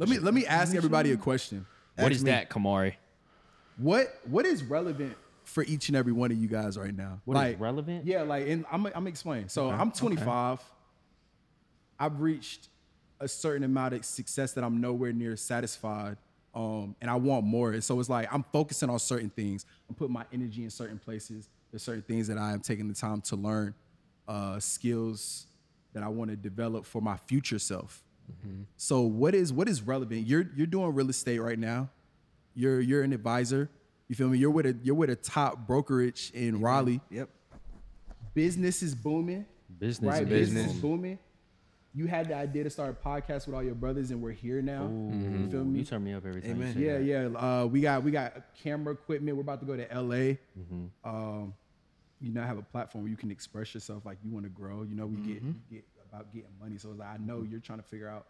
Let me let me ask everybody a question. What is that, Kamari? What what is relevant for each and every one of you guys right now? What is like relevant? Yeah, like and I'm I'm explaining. So I'm 25. I've reached a certain amount of success that I'm nowhere near satisfied. Um, and I want more. And so it's like I'm focusing on certain things. I'm putting my energy in certain places. There's certain things that I am taking the time to learn, uh, skills that I want to develop for my future self. So what is what is relevant? You're you're doing real estate right now. You're you're an advisor. You feel me? You're with a you're with a top brokerage in Raleigh. Yep. Business is booming. Business right? is Business is booming. booming. You had the idea to start a podcast with all your brothers, and we're here now. You feel me? You turn me up every time. Amen. Yeah, that. yeah. Uh, we got we got camera equipment. We're about to go to LA. Mm-hmm. Um, you now have a platform where you can express yourself like you want to grow. You know, we get, Mm-hmm. we get about getting money. So it's like, I know you're trying to figure out.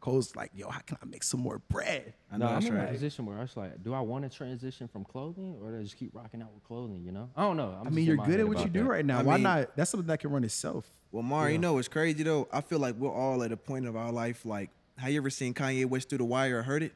Cole's like, yo, how can I make some more bread? I know No, know I'm that's in a position where I was like, do I want to transition from clothing or do I just keep rocking out with clothing? You know, I don't know. I'm I mean, you're good at what you do that. right now. I Why mean- not? That's something that can run itself. Well, Mari, you know it's crazy though? I feel like we're all at a point of our life. Like, how you ever seen Kanye West through the wire or heard it?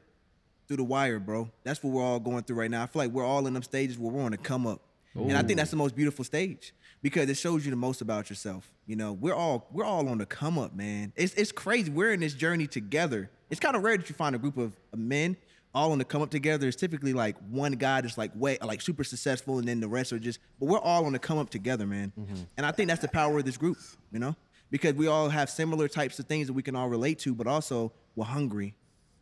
Through the wire, bro. That's what we're all going through right now. I feel like we're all in them stages where we're on the come up, and I think that's the most beautiful stage because it shows you the most about yourself. You know, we're all we're all on the come up, man. It's it's crazy. We're in this journey together. It's kind of rare that you find a group of men all on the come up together. It's typically like one guy that's like way like super successful, and then the rest are just. But we're all on the come up together, man. And I think that's the power of this group. You know, because we all have similar types of things that we can all relate to, but also we're hungry.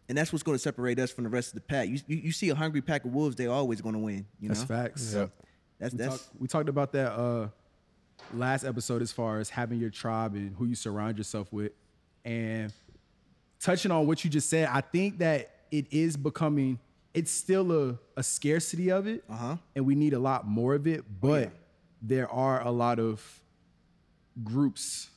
And that's what's going to separate us from the rest of the pack. You, you, you see a hungry pack of wolves, they're always going to win. You That's know, facts. that's We, that's talk- we talked about that uh, last episode as far as having your tribe and who you surround yourself with. And touching on what you just said, I think that it is becoming, it's still a, a scarcity of it. Uh-huh. And we need a lot more of it. But there are a lot of groups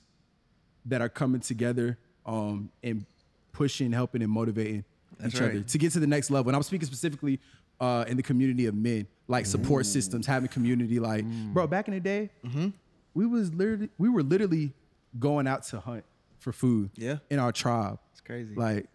that are coming together um, and pushing, helping, and motivating That's each right. other to get to the next level. And I'm speaking specifically uh, in the community of men, like support systems, having community. Like, bro, back in the day, Mm-hmm. We was literally we were literally going out to hunt for food. Yeah. in our tribe. It's crazy. Like,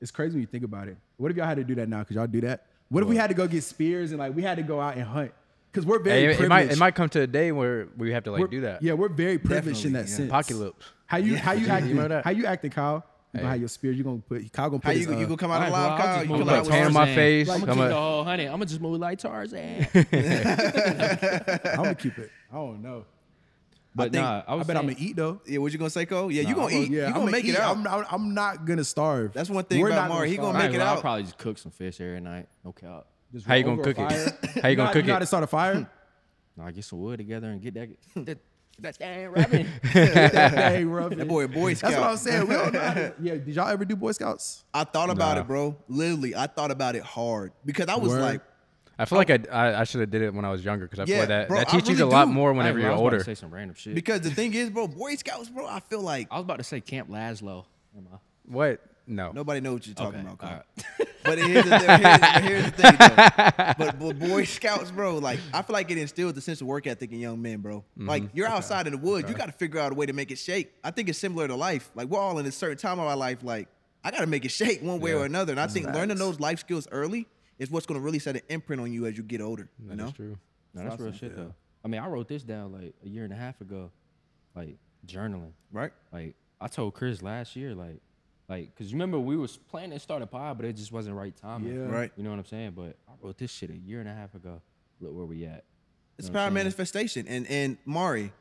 it's crazy when you think about it. What if y'all had to do that now? Cause y'all do that. What if we had to go get spears and like we had to go out and hunt? Cause we're very Hey, it, it privileged. might it might come to a day where we have to like We're- do that. Yeah, we're very privileged in that Definitely, sense. Apocalypse. How you how you You acting? remember that? How you acting, Kyle? You Hey. gonna have your spears. You gonna put Kyle gonna put how his, you, you uh, gonna come out All right, alive, bro, Kyle? You move come like out with tan on my Tarzan. face, I'm gonna keep the whole honey. I'm gonna just move like Tarzan. I'm gonna keep it. I don't know. But think- nah, I I, was bet I'm gonna eat though. Yeah, what you gonna say, Cole? Yeah, you Nah, gonna I'm gonna- eat. Yeah, you I'm gonna make eat. it out. I'm, I'm, I'm not gonna starve. That's one thing We're about not Mari. He gonna make Right, it well, I'll probably just cook some fish every night. No cap. Just How you gonna cook it? How you gonna cook know it? how to start a fire? Nah, get some wood together and get that that, that thing rubbing. hey, rough That boy a Boy That's what I'm saying. We don't know how to- yeah, did y'all ever do Boy Scouts? I thought about Nah. it, bro. Literally, I thought about it hard because I was Word. like, I feel oh. like I I, I should have did it when I was younger because I feel Yeah, like that bro, that I teaches really a lot do. more I whenever ain't you're gonna I was about older. to say some random shit. because the thing is, bro, Boy Scouts, bro. I feel like I was about to say Camp Lazlo. Am I- What? No. nobody knows what you're talking Okay, about. Kyle. all right. But here's the, thing, here's, but here's the thing, though. But, but Boy Scouts, bro, like I feel like it instills a sense of work ethic in young men, bro. Mm-hmm. Like you're outside in the woods, you got to figure out a way to make it shake. I think it's similar to life. Like we're all in a certain time of our life. Like I got to make it shake one way or another. And I think learning those life skills early is what's going to really set an imprint on you as you get older. You know? true. No, that's real shit though. I mean, I wrote this down like a year and a half ago, like journaling. Right? Like I told Chris last year, like, like, cause you remember we was planning to start a pod, but it just wasn't right timing. Yeah. Right. You know what I'm saying? But I wrote this shit a year and a half ago. Look where we at. It's You know power manifestation. And and Mari,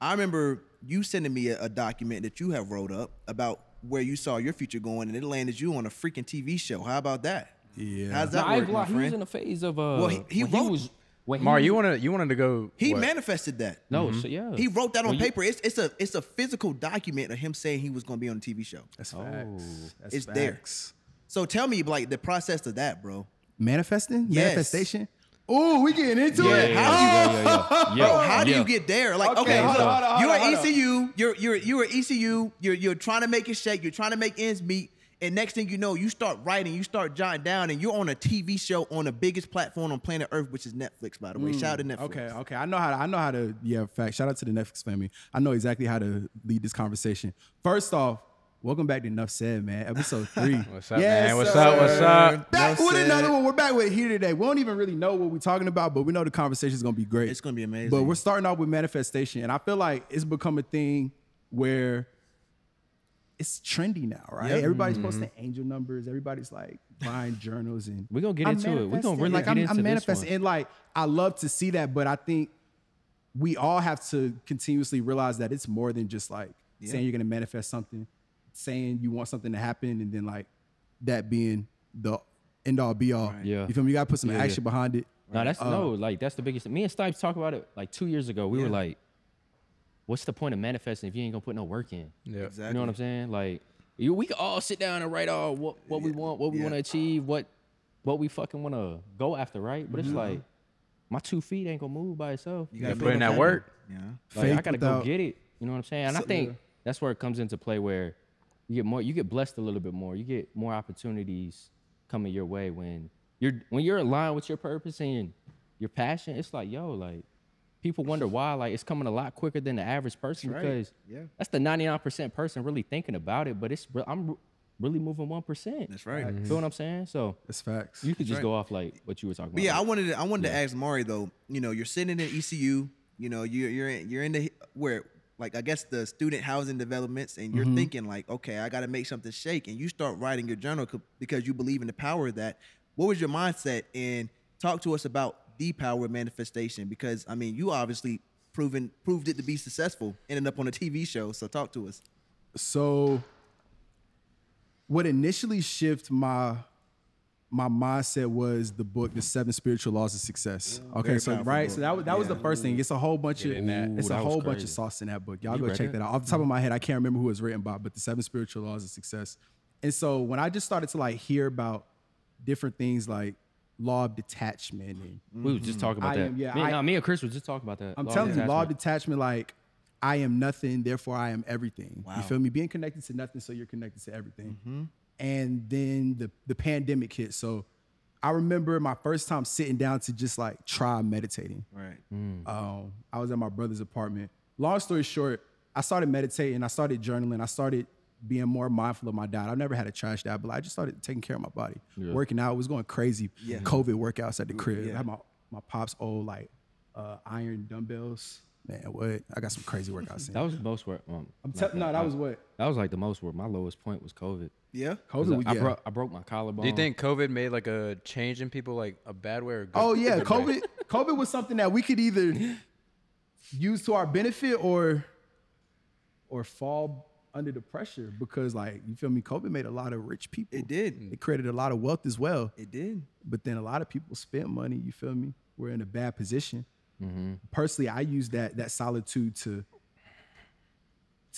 I remember you sending me a, a document that you have wrote up about where you saw your future going, and it landed you on a freaking TV show. How about that? Yeah. How's that I work, gonna my lie, he was friend? in a phase of uh. Well, he- he when wrote- was when Mar, he you was- wanted you wanted to go. he what? manifested that. no, so yeah. He wrote that on When you- paper. It's it's a it's a physical document of him saying he was going to be on a TV show. That's Oh. facts. That's It's there. facts. So tell me like the process of that, bro. Manifesting? Yes. Manifestation? Oh, we getting into Yeah, it? yeah, How do yeah, you- yeah, yeah, yeah. Bro, how do Yeah. you get there? Like, Okay, okay, hold hold on, on. hold on, you're hold at on. ECU. You're you're you're at ECU. You're you're trying to make it shake. You're trying to make ends meet. And next thing you know, you start writing, you start jotting down, and you're on a TV show on the biggest platform on planet Earth, which is Netflix, by the way. Hmm, shout out to Netflix. Okay, okay. I know how to, I know how to, yeah, fact. Shout out to the Netflix family. I know exactly how to lead this conversation. First off, Welcome back to Enough Said, man. Episode three. What's up, Yes, man? What's sir. up? What's up? Back Enough with said. another one. We're back with here today. We don't even really know what we're talking about, but we know the conversation is gonna be great. It's gonna be amazing. But we're starting off with manifestation, and I feel like it's become a thing where it's trendy now, right? Yep. Everybody's posting angel numbers. Everybody's like buying journals, and we're gonna get I'm into it. We're gonna really like get I'm, into I'm this manifesting, one. and like I love to see that, but I think we all have to continuously realize that it's more than just like Yeah. saying you're gonna manifest something, saying you want something to happen, and then like that being the end all be all. Right. Yeah. you feel me? You gotta put some Yeah, yeah. action behind it. No, that's Uh, no, like that's the biggest. Me and Snipes talked about it like two years ago. We were like, "What's the point of manifesting if you ain't gonna put no work in?" Yeah. exactly. You know what I'm saying? Like, you, we can all sit down and write all what, what we want, what we Yeah. want to achieve, what what we fucking want to go after, right? But it's Mm-hmm. like my two feet ain't gonna move by itself. You gotta gotta put in make it that work. Yeah. Like, I gotta without- go get it. You know what I'm saying? And I think yeah. that's where it comes into play where you get more you get blessed a little bit more. You get more opportunities coming your way when you're when you're aligned with your purpose and your passion, it's like, yo, like people wonder why like it's coming a lot quicker than the average person right. because Yeah. that's the 99% person really thinking about it, but it's re- I'm re- really moving 1%. That's right. Feel what I'm saying? So it's facts. you could just right. go off like what you were talking But about. yeah, I wanted to, I wanted to ask Mari though. You know, you're sitting in ECU. You know, you're you're in, you're in the where like I guess the student housing developments, and you're mm-hmm. thinking like, okay, I got to make something shake, and you start writing your journal co- because you believe in the power of that. What was your mindset? And talk to us about the power of manifestation because I mean, you obviously proven proved it to be successful, ended up on a TV show. So talk to us. So what initially shifted my my mindset was the book, The Seven Spiritual Laws of Success. Okay, Very so right, book. so that was that was the first thing. It's a whole bunch of Get in that. it's a whole bunch of sauce in that book. Y'all You go check it? that out. Off the top of my head, I can't remember who it was written by, but The Seven Spiritual Laws of Success. And so when I just started to like hear about different things like law of detachment and we was just talking about I that. am- yeah, me, I- nah, me and Chris was just talking about that. I'm law telling you, law of detachment. detachment, like I am nothing, therefore I am everything. Wow. You feel me? Being connected to nothing, so you're connected to everything. Mm-hmm. And then the the pandemic hit. So I remember my first time sitting down to just like try meditating. Right. Um, I was at my brother's apartment. Long story short, I started meditating. I started journaling. I started being more mindful of my diet. I've never had a trash diet, but I just started taking care of my body. Working out was going crazy. Yeah. COVID workouts at the crib. Yeah. I had my, my pop's old like uh, iron dumbbells. Man, what? I got some crazy workouts. That was the most work. Um, I'm not telling no, that I- was what That was like the most work. My lowest point was COVID. Yeah, COVID. I, I yeah. broke I broke my collarbone. Do you think COVID made like a change in people, like a bad way or a good? Oh yeah, good way? COVID. COVID was something that we could either use to our benefit or or fall under the pressure because, like, you feel me? COVID made a lot of rich people. It did. It created a lot of wealth as well. It did. But then a lot of people spent money. You feel me? We're in a bad position. Mm-hmm. Personally, I use that that solitude to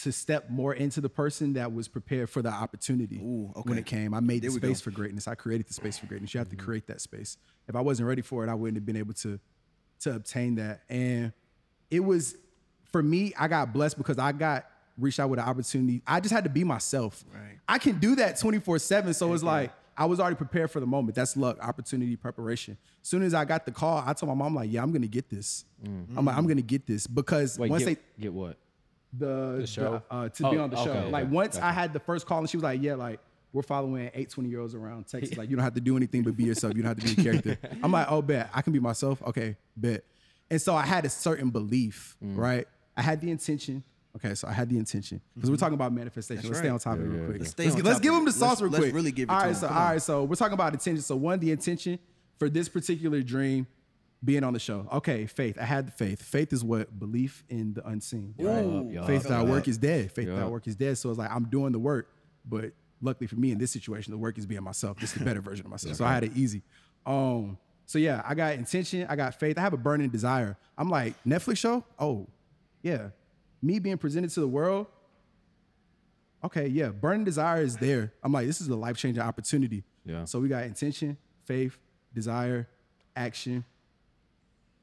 to step more into the person that was prepared for the opportunity Ooh, when it came. I made There the we go. space for greatness. I created the space for greatness. You have to create that space. If I wasn't ready for it, I wouldn't have been able to to obtain that. And it was for me, I got blessed because I got reached out with an opportunity. I just had to be myself. Right. I can do that 24-7. So it's like I was already prepared for the moment. That's luck, opportunity, preparation. As soon as I got the call, I told my mom, like, yeah, I'm gonna get this. I'm like, I'm gonna get this because Wait, once get, they get what? the, the show? uh, to be Oh, on the show. okay, like okay, once. I had the first call and she was like, "Yeah, like we're following eight 20 year olds around Texas. Like you don't have to do anything but be yourself. You don't have to be a character." I'm like, "Oh, bet I can be myself." Okay, bet. And so I had a certain belief, Mm. right? I had the intention. Okay, so I had the intention because we're talking about manifestation. That's let's stay right. on top of it Yeah, real quick. Let's, Stay on gi- let's give of them the sauce Let's- real let's quick. really give it all to right, them. so Come all on. right, so we're talking about intention. So one, the intention for this particular dream being on the show. Okay, faith. I had the faith. Faith is what belief in the unseen. right? Yup, yup. Faith without that. work is dead. Faith without Yup. work is dead. So it's like I'm doing the work, but luckily for me in this situation, the work is being myself. This is the better version of myself. So I had it easy. Um, so yeah, I got intention, I got faith, I have a burning desire. I'm like, Netflix show? Oh, yeah. Me being presented to the world. Okay, yeah, burning desire is there. I'm like, this is a life-changing opportunity. Yeah. So we got intention, faith, desire, action.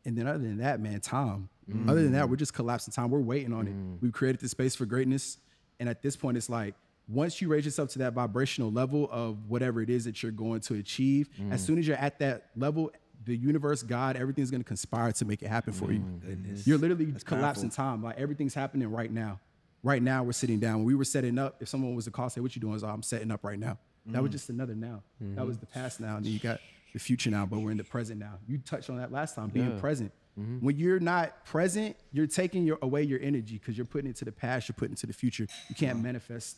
And then other than that, man, time. Mm. Other than that, we're just collapsing time. We're waiting on it. Mm. We've created the space for greatness. And at this point, it's like once you raise yourself to that vibrational level of whatever it is that you're going to achieve, mm. as soon as you're at that level, the universe, God, everything's going to conspire to make it happen for you. Mm, Goodness. You're literally That's collapsing powerful. time. Like everything's happening right now. right now we're sitting down. When we were setting up, if someone was to call, say, "What you doing?" So I'm setting up right now. That was mm. just another now. That was the mm-hmm. past now, and then you got the future now. But we're in the present now. You touched on that last time, being Yeah. present. Mm-hmm. When you're not present, you're taking your away your energy because you're putting it to the past. You're putting it to the future. You can't manifest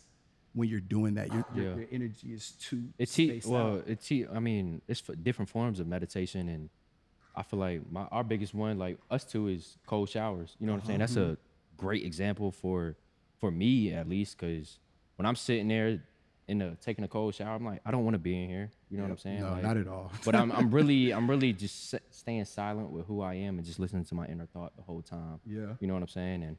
when you're doing that. Your, your, Yeah. your energy is too It's te- well, out. it's te- I mean, it's for different forms of meditation, and I feel like my our biggest one, like us two, is cold showers. You know what I'm saying? That's a uh-huh. great example for for me at least, because when I'm sitting there in the taking a cold shower, I'm like, I don't want to be in here. You know what I'm saying? No, Like, not at all. but I'm I'm really I'm really just s- staying silent with who I am and just listening to my inner thought the whole time. Yeah. You know what I'm saying? And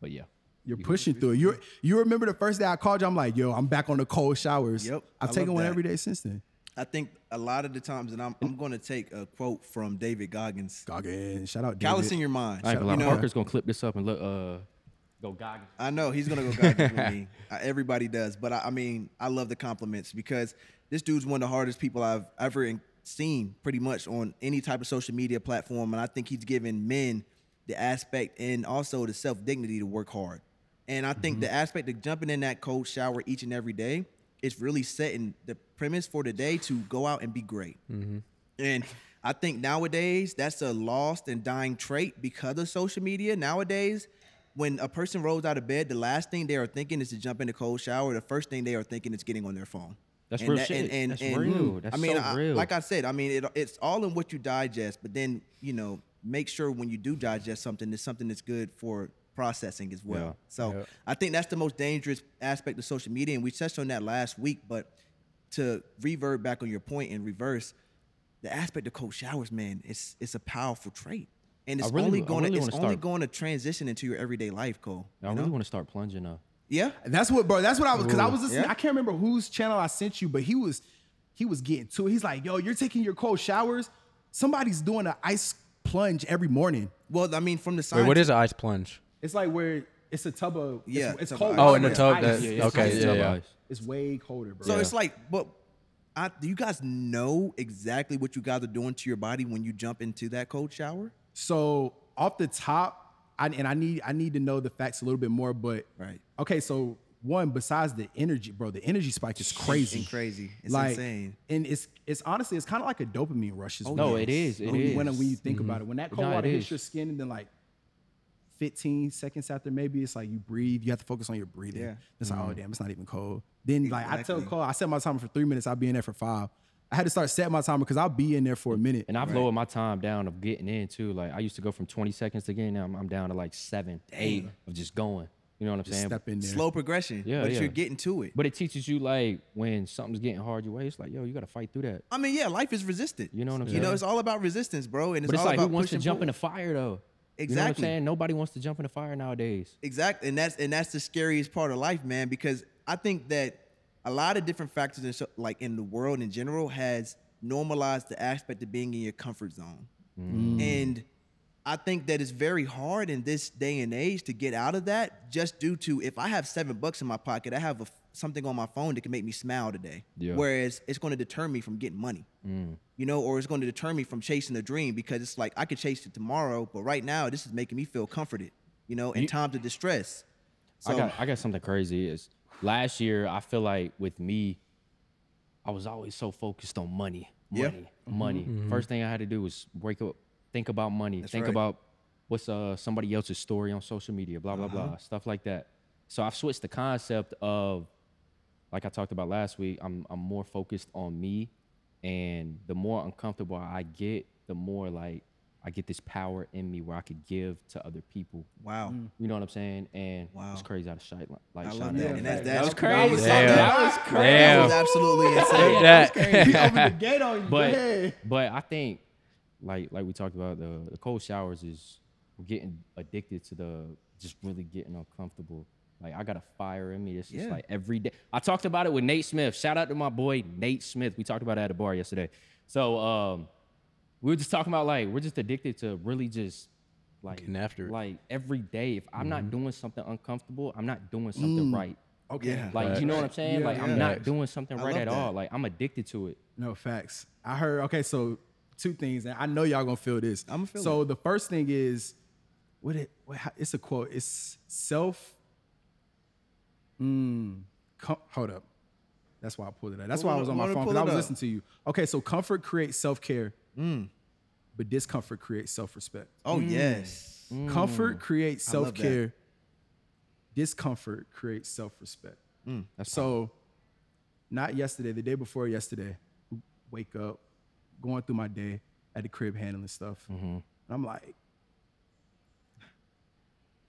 but yeah. You're pushing through it. You you remember the first day I called you? I'm like, yo, I'm back on the cold showers. Yep, I've I taken one that. every day since then. I think a lot of the times, and I'm, I'm going to take a quote from David Goggins. Goggin, shout out. Callous in your mind. I ain't gonna You lie, know, Parker's gonna clip this up and look uh go Goggins. I know he's gonna go Goggins with me. Uh, everybody does, but I, I mean, I love the compliments because this dude's one of the hardest people I've ever seen, pretty much on any type of social media platform, and I think he's given men the aspect and also the self dignity to work hard. And I think mm-hmm. the aspect of jumping in that cold shower each and every day is really setting the premise for the day to go out and be great. Mm-hmm. And I think nowadays that's a lost and dying trait because of social media. Nowadays, when a person rolls out of bed, the last thing they are thinking is to jump in the cold shower. The first thing they are thinking is getting on their phone. That's And real that- shit. And, and, That's and, real. That's I mean, so I- like I said, I mean, it, it's all in what you digest. But then, you know, make sure when you do digest something, it's something that's good for processing as well. Yeah. So Yeah. I think that's the most dangerous aspect of social media, and we touched on that last week. But to revert back on your point in reverse, the aspect of cold showers, man, it's it's a powerful trait, and it's really- only I going really to it's wanna only going to transition into your everyday life, Cole. I really know? want to start plunging though. yeah, That's what, bro. That's what I was because I was listening. Yeah. I can't remember whose channel I sent you, but he was he was getting to it. He's like, yo, you're taking your cold showers. Somebody's doing an ice plunge every morning. Well, I mean, from the science. Wait, what is an ice plunge? It's like where it's a tub of it's, Yeah, it's tub of cold. ice. Oh, in the but tub it's that- ice. it's okay, ice, yeah, tub yeah. ice. It's way colder, bro. So it's like, but I, do you guys know exactly what you guys are doing to your body when you jump into that cold shower? So off the top, I, and I need I need to know the facts a little bit more. But Right. okay, so one besides the energy, bro, the energy spike is crazy, And crazy. It's like, insane. and it's it's honestly it's kind of like a dopamine rush as Oh, well. No, it is. It when, you- when, is. when you think about it, when that mm-hmm. cold No, it water hits is. your skin, and then like 15 seconds after, maybe it's like you breathe. You have to focus on your breathing. Yeah. It's like, oh mm-hmm. damn, it's not even cold. Then like I tell Exactly. Cole, I set my timer for three minutes. I'll be in there for five. I had to start setting my timer because I'll be in there for a minute. And I've lowered my time down of getting in too. Like I used to go from 20 seconds to getting in. I'm, I'm down to like seven, eight of just going. You know what I'm just saying? step in there. Slow progression. Yeah, but yeah. you're getting to it. But it teaches you like when something's getting hard your way, it's like, yo, you gotta fight through that. I mean, yeah, life is resistant. You know what I'm saying? You know, it's all about resistance, bro. And it's But it's all like who about wants to jump pull. in the fire though? You know what I'm Exactly. saying? Nobody wants to jump in the fire nowadays. Exactly, and that's and that's the scariest part of life, man. Because I think that a lot of different factors, in so, like in the world in general, has normalized the aspect of being in your comfort zone, mm. and I think that it's very hard in this day and age to get out of that. Just due to if I have seven bucks in my pocket, I have a, something on my phone that can make me smile today. Yeah. Whereas it's going to deter me from getting money, mm. you know, or it's going to deter me from chasing a dream because it's like I could chase it tomorrow, but right now this is making me feel comforted, you know, in times of distress. So I got I got something crazy. Is last year I feel like with me, I was always so focused on money, Yeah. money, money. Mm-hmm. First thing I had to do was wake up, think about money, That's think right. about what's uh somebody else's story on social media, blah blah blah, stuff like that. So I've switched the concept of, like I talked about last week. I'm I'm more focused on me, and the more uncomfortable I get, the more like I get this power in me where I could give to other people. wow. You know what I'm saying? And Wow. it's crazy how to shine like, like I love that. that. And that's, That that's was crazy. Damn. That was That Damn. was absolutely insane. That- he opened the gate on you. But ahead. but I think like like we talked about the the cold showers is I'm getting addicted to the just really getting uncomfortable. Like I got a fire in me. It's just Yeah. like every day. I talked about it with Nate Smith. Shout out to my boy Nate Smith. We talked about it at a bar yesterday. So um we were just talking about like we're just addicted to really just like Getting after it. like every day. If I'm not doing something uncomfortable, I'm not doing something right. Okay. Yeah. Like, you know what I'm saying? Yeah, like, yeah. I'm not doing something right at that. all. Like, I'm addicted to it. No facts. I heard. Okay, so two things, and I know y'all gonna feel this. I'ma feel So the first thing is, what it? What, it's a quote. It's self. Mm, com- hold up. That's why I pulled it out. That's why I was on my phone because I was listening to you. Okay, so comfort creates self care, mm. but discomfort creates self respect. Oh mm. yes. Comfort creates I love self that. care. Discomfort creates self respect. So, not yesterday, the day before yesterday, wake up, going through my day at the crib handling stuff. Mm-hmm. And I'm like,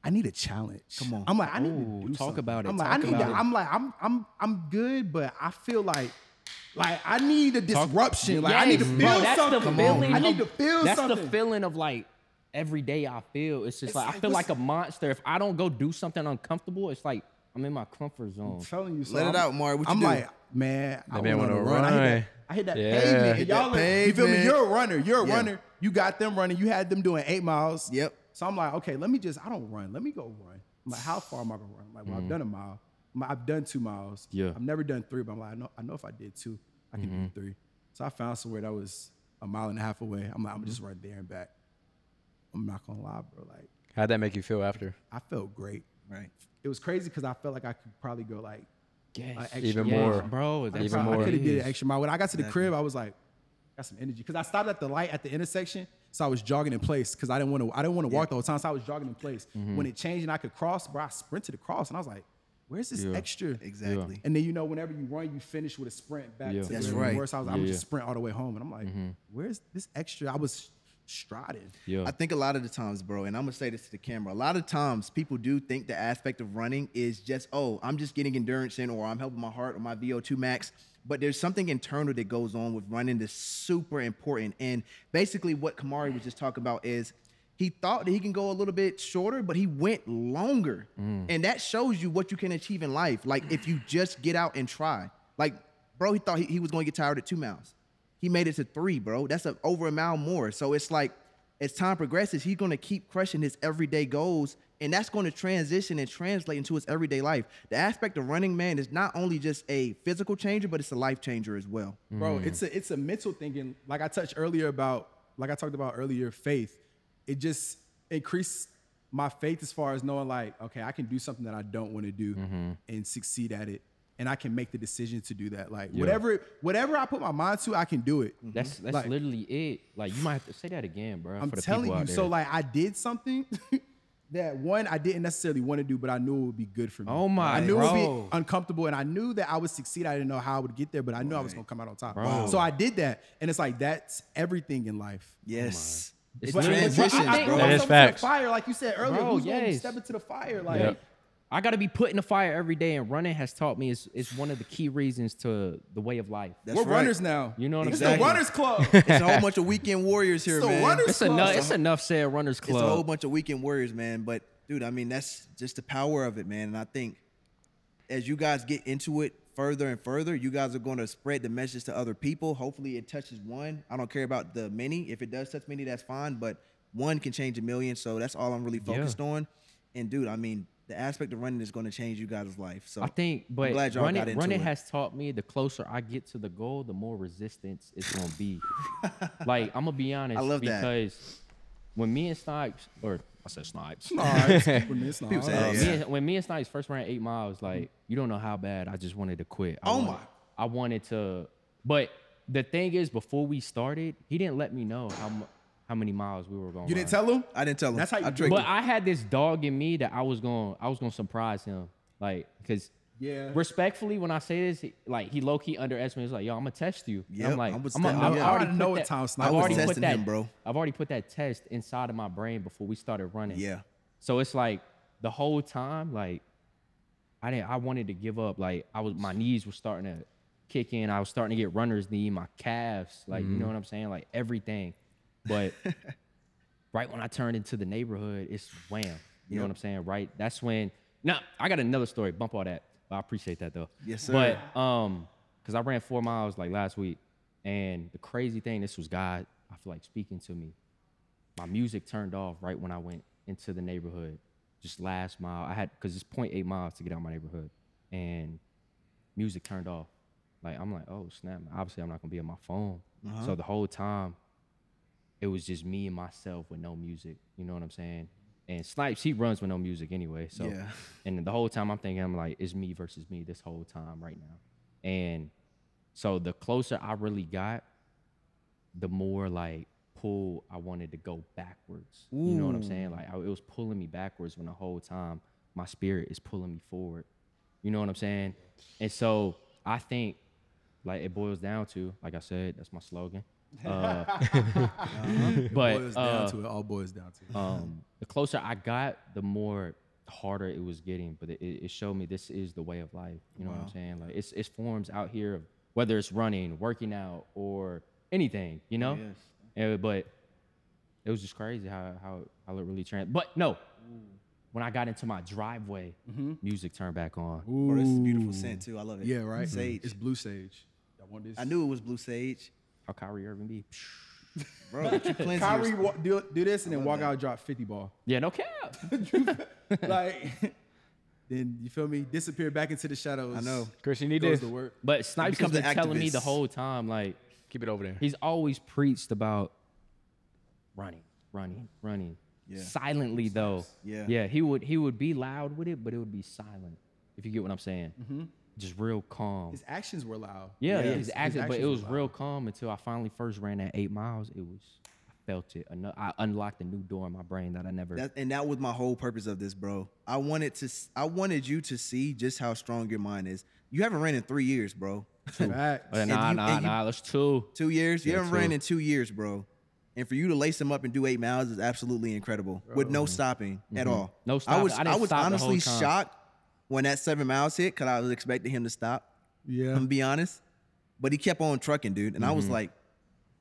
I need a challenge. Come on. I'm like, I need Ooh, to talk something. about it. I'm like, Talk I need to, it. I'm like, I'm I'm I'm good, but I feel like like I need a disruption. like I need to Yes, feel bro, that's something. The feeling I need to feel That's something. the feeling of like every day I feel. It's just It's like, like, I feel like a monster. If I don't go do something uncomfortable, it's like I'm in my comfort zone. I'm telling you. So Let it I'm- out, Mari. What you I'm do? like, man, I man want to run. I hit that, I hit that Yeah. pavement. Hit And y'all, that you feel me? You're a runner. You're a Yeah. runner. You got them running. You had them doing eight miles. Yep. So I'm like, okay, let me just. I don't run. Let me go run. I'm like, how far am I gonna run? I'm like, well, I've mm-hmm. done a mile. I'm like, I've done two miles. Yeah. I've never done three, but I'm like, I know, I know if I did two, I can mm-hmm. do three. So I found somewhere that was a mile and a half away. I'm like, I'm gonna just mm-hmm. run there and back. I'm not gonna lie, bro. Like, How'd that make you feel after? I felt great. Right. It was crazy because I felt like I could probably go like Yes. extra Even mile. more. bro. That's Even how more. I could have did an extra mile. When I got to the crib, I was like, got some energy because I stopped at the light at the intersection, so I was jogging in place because I didn't want to. I didn't want to walk the whole time, so I was jogging in place. Mm-hmm. When it changed and I could cross, bro, I sprinted across, and I was like, "Where's this Yeah. extra?" Exactly. And then you know, whenever you run, you finish with a sprint back Yeah. to That's where right. you. So I was like, I'm Yeah, just yeah. sprint all the way home, and I'm like, "Where's this extra?" I was striding. Yeah. I think a lot of the times, bro, and I'm gonna say this to the camera. A lot of times, people do think the aspect of running is just, oh, I'm just getting endurance in, or I'm helping my heart or my VO2 max. But there's something internal that goes on with running that's super important. And basically, what Kamari was just talking about is he thought that he can go a little bit shorter, but he went longer, mm. and that shows you what you can achieve in life. Like if you just get out and try. Like, bro, he thought he, he was going to get tired at two miles. He made it to three, bro. That's a, over a mile more. So it's like as time progresses, he's going to keep crushing his everyday goals, and that's going to transition and translate into his everyday life. The aspect of running, man, is not only just a physical changer, but it's a life changer as well. bro mm. it's a it's a mental thing and like i touched earlier about like i talked about earlier faith it just increased my faith as far as knowing like okay i can do something that i don't want to do mm-hmm. and succeed at it and i can make the decision to do that like whatever whatever i put my mind to i can do it mm-hmm. That's that's Like- literally it. Like you might have to say that again, bro. i'm for the telling you so like i did something that one i didn't necessarily want to do but i knew it would be good for me Oh my, i knew it would be uncomfortable and i knew that i would succeed i didn't know how i would get there but i knew i was going to come out on top Bro. so i did that and it's like that's everything in life Yes. Oh it's It's literally- transitions, I think- bro. That is facts. Fire, like you said earlier, Bro, who's gonna yes. step into the fire? Like, Yep. I got to be put in the fire every day, and running has taught me is is one of the key reasons to the way of life. That's we're right. runners now. You know what I'm saying? it's the runners club. It's a whole bunch of weekend warriors here, It's the man. runners It's club. enough. It's enough said. Runners club. It's a whole bunch of weekend warriors, man. But dude, I mean, that's just the power of it, man. And I think as you guys get into it further and further, you guys are going to spread the message to other people. Hopefully, it touches one. I don't care about the many. If it does touch many, that's fine. But one can change a million. So that's all I'm really focused on. And dude, I mean, the aspect of running is going to change you guys' life. So I think, but glad y'all running, got into running it. has taught me the closer I get to the goal, the more resistance it's gonna be. like I'm gonna be honest, I love that. because when me and Snipes, or I said Snipes, All right. When it's not- People say Uh, that, me and, when me and Snipes first ran eight miles, like you don't know how bad I just wanted to quit. I Oh wanted, my. I wanted to, but the thing is, before we started, he didn't let me know how mu- how many miles we were going. You didn't tell him? I didn't tell him. That's how you I do tricked But him. I had this dog in me that I was going, I was going to surprise him, like because. Yeah. Respectfully, when I say this, he- like he low key underestimated. underestimates, like, yo, I'm gonna test you. And Yep, I'm like, I was I'm, a- telling I've him, yeah. already I wanna know what that- Tom Snipe I've was already put testing that, him, bro. I've already put that test inside of my brain before we started running. Yeah. So it's like the whole time, like I didn't I wanted to give up. Like I was my knees were starting to kick in. I was starting to get runner's knee, my calves, like you know mm-hmm. what I'm saying? Like everything. But right when I turned into the neighborhood, it's wham. You know what I'm saying? Right. That's when now I got another story. Bump all that. I appreciate that though. Yes, sir. But um, because I ran four miles like last week. And the crazy thing, this was God, I feel like speaking to me my music turned off right when I went into the neighborhood. Just last mile, I had because it's 0.8 miles to get out of my neighborhood, and music turned off. Like I'm like, oh snap! Obviously, I'm not gonna be on my phone. Uh-huh. So the whole time, it was just me and myself with no music. You know what I'm saying? And Snipes, he runs with no music anyway. So Yeah. and the whole time I'm thinking I'm like, it's me versus me this whole time right now. And so the closer I really got, the more like pull I wanted to go backwards. You know what I'm saying? Like I, it was pulling me backwards when the whole time my spirit is pulling me forward. You know what I'm saying? And so I think like it boils down to, like I said, that's my slogan. Uh, It but boils uh, down to it. All boils down to it. um, the closer I got, the more harder it was getting. But it, it showed me this is the way of life. You know what I'm saying? Like it's it's forms out here of whether it's running, working out, or anything. You know. And- but it was just crazy how how how it really trans. But no, when I got into my driveway, music turned back on. Bro, this is a beautiful scent too. I love it. yeah, right. Sage. It's blue sage. I want this. I knew it was blue sage. How Kyrie Irving be? Bro, but you cleanse Kyrie your- wa- do, do this and then walk that. out, drop 50 ball. Yeah, no cap. like, then you feel me? Disappear back into the shadows. I know. Chris, you need Goes this. to work. But Snipes has becomes been telling me the whole time, like Keep it over there. he's always preached about running, running, running. Yeah. Silently though. Yeah. Yeah. He would he would be loud with it, but it would be silent. If you get what I'm saying. Mm-hmm. Just real calm. His actions were loud. yeah, Yeah. yeah, His- his his actions, but it was real calm until I finally first ran that eight miles. It was I felt it. I unlocked a new door in my brain that I never. That, and that was my whole purpose of this, bro. I wanted to. I wanted you to see just how strong your mind is. You haven't ran in three years, bro. Facts. Uh, nah, you- nah, and you- nah. That's two. Two years. You Yeah, haven't ran in two years, bro. And for you to lace them up and do eight miles is absolutely incredible with no stopping at all. Mm-hmm. No I was I didn't was stop honestly shocked when that seven miles hit because I was expecting him to stop. Yeah. I'm gonna be honest, but he kept on trucking, dude. And I was like,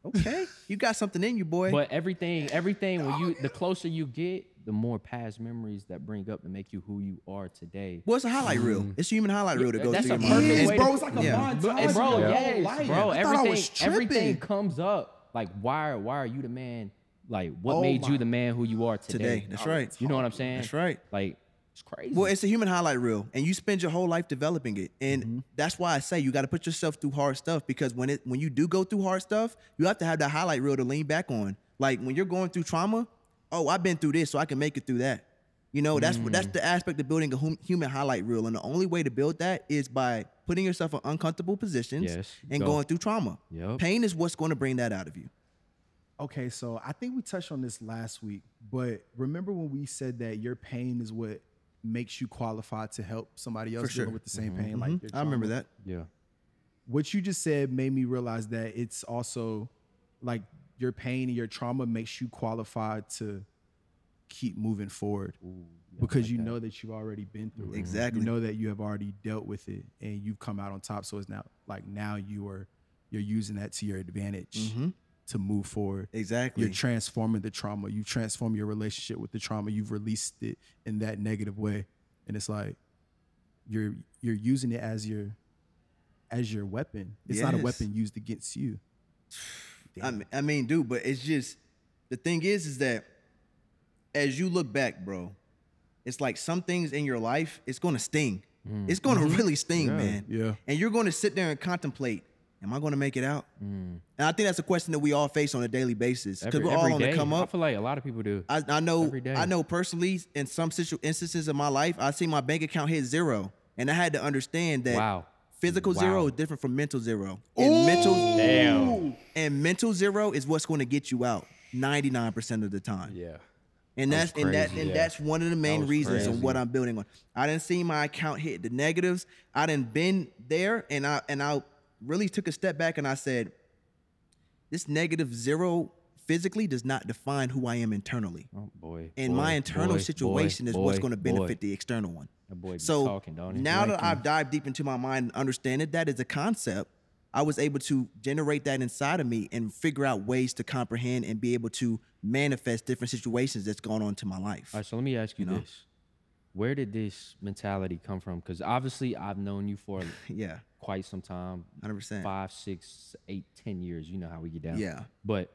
okay, you got something in you, boy. Mm-hmm. But everything, everything, when you, the closer you get, the more past memories that bring up and make you who you are today. well, it's a highlight reel. It's a human highlight reel that Yeah, goes that's through a your mind. perfect Yes, way bro. to- It's like a Yeah. montage. Bro, of your yes, bro, I thought I everything, was everything comes up. Like, why, why are you the man? Like, what Oh made my- you the man who you are today? Today, that's right. You know what I'm saying? That's right. Like, it's crazy. Well, it's a human highlight reel, and you spend your whole life developing it, and Mm-hmm. that's why I say you got to put yourself through hard stuff because when it when you do go through hard stuff, you have to have that highlight reel to lean back on. Like when you're going through trauma, oh, I've been through this, so I can make it through that. You know, that's what that's Mm. the aspect of building a hum- human highlight reel, and the only way to build that is by putting yourself in uncomfortable positions Yes, and go. going through trauma. Yep. Pain is what's going to bring that out of you. Okay, so I think we touched on this last week, but remember when we said that your pain is what makes you qualified to help somebody else sure. dealing with the same mm-hmm. pain? Like mm-hmm. your I remember that. yeah. What you just said made me realize that it's also like your pain and your trauma makes you qualified to keep moving forward because you know that you've already been through it. Exactly. You know that you have already dealt with it and you've come out on top. So it's now like now you are you're using that to your advantage mm-hmm. To move forward. Exactly. You're transforming the trauma. You transform your relationship with the trauma. You've released it in that negative way, and it's like you're you're using it as your as your weapon. It's not a weapon used against you. I mean, I mean, dude, but it's just the thing is, is that as you look back, bro, it's like some things in your life, it's gonna sting. Mm. It's gonna mm-hmm. really sting, man. yeah. And you're gonna sit there and contemplate, am I gonna make it out? Mm. And I think that's a question that we all face on a daily basis because we're all every on day. the come up. I feel like a lot of people do. I, I know Every day. I know personally in some situ- instances of my life, I see my bank account hit zero. And I had to understand that Wow. physical Wow. zero is different from mental zero. And mental Damn. and mental zero is what's going to get you out 99% of the time. Yeah. And That that's was and that and yeah. that's one of the main was reasons of crazy. what I'm building on. I didn't see my account hit the negatives. I didn't been there and I and I really took a step back and I said, this negative zero physically does not define who I am internally. Oh boy. And boy, my internal boy, situation boy, is what's going to benefit the external one. Boy So talking, now that. I've dived deep into my mind and understanding that as a concept, I was able to generate that inside of me and figure out ways to comprehend and be able to manifest different situations that's going on to my life. All right, so let me ask you, know? this: Where did this mentality come from? Because obviously, I've known you for yeah, quite some time 100%. five, six, eight, ten years. You know how we get down. Yeah. But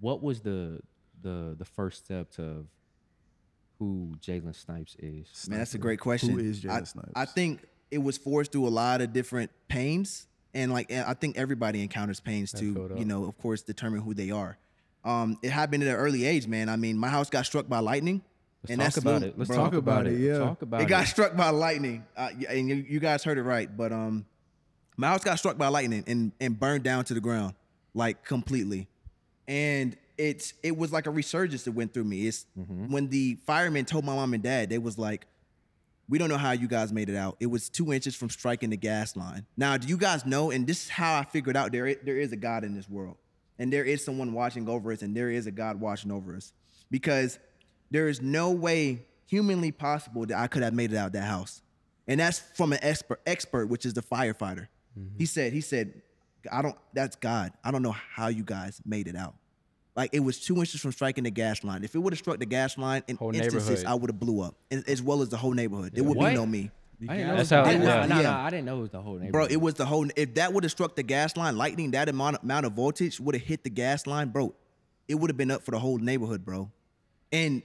what was the the the first step to who Jalen Snipes is? Man, that's a great question. is Jalen I, Snipes? I think it was forced through a lot of different pains, and like I think everybody encounters pains to, you know, of course, determine who they are. Um, it happened at an early age, man. I mean, my house got struck by lightning, Let's and talk that's about Smoot, it. Let's bro. talk about, about it. it, yeah. Talk about It it. got struck by lightning, uh, and you, you guys heard it right. But um, my house got struck by lightning and and burned down to the ground, like completely. And it's it was like a resurgence that went through me. It's mm-hmm. when the firemen told my mom and dad, they was like, "We don't know how you guys made it out. It was two inches from striking the gas line." Now, do you guys know? And this is how I figured out there there is a God in this world, and there is someone watching over us, and there is a God watching over us, because there is no way humanly possible that I could have made it out that house. And that's from an expert, expert, which is the firefighter. Mm-hmm. He said, he said, I don't, that's God. I don't know how you guys made it out. Like it was two inches from striking the gas line. If it would have struck the gas line in Whole instances. I would have blew up, as, as well as the whole neighborhood. There would What? be no me. I didn't know That's it was how- the whole- yeah. No, no, I didn't know it was the whole neighborhood. Bro, it was the whole. If that would have struck the gas line, lightning, that amount amount of voltage would have hit the gas line, bro. It would have been up for the whole neighborhood, bro. And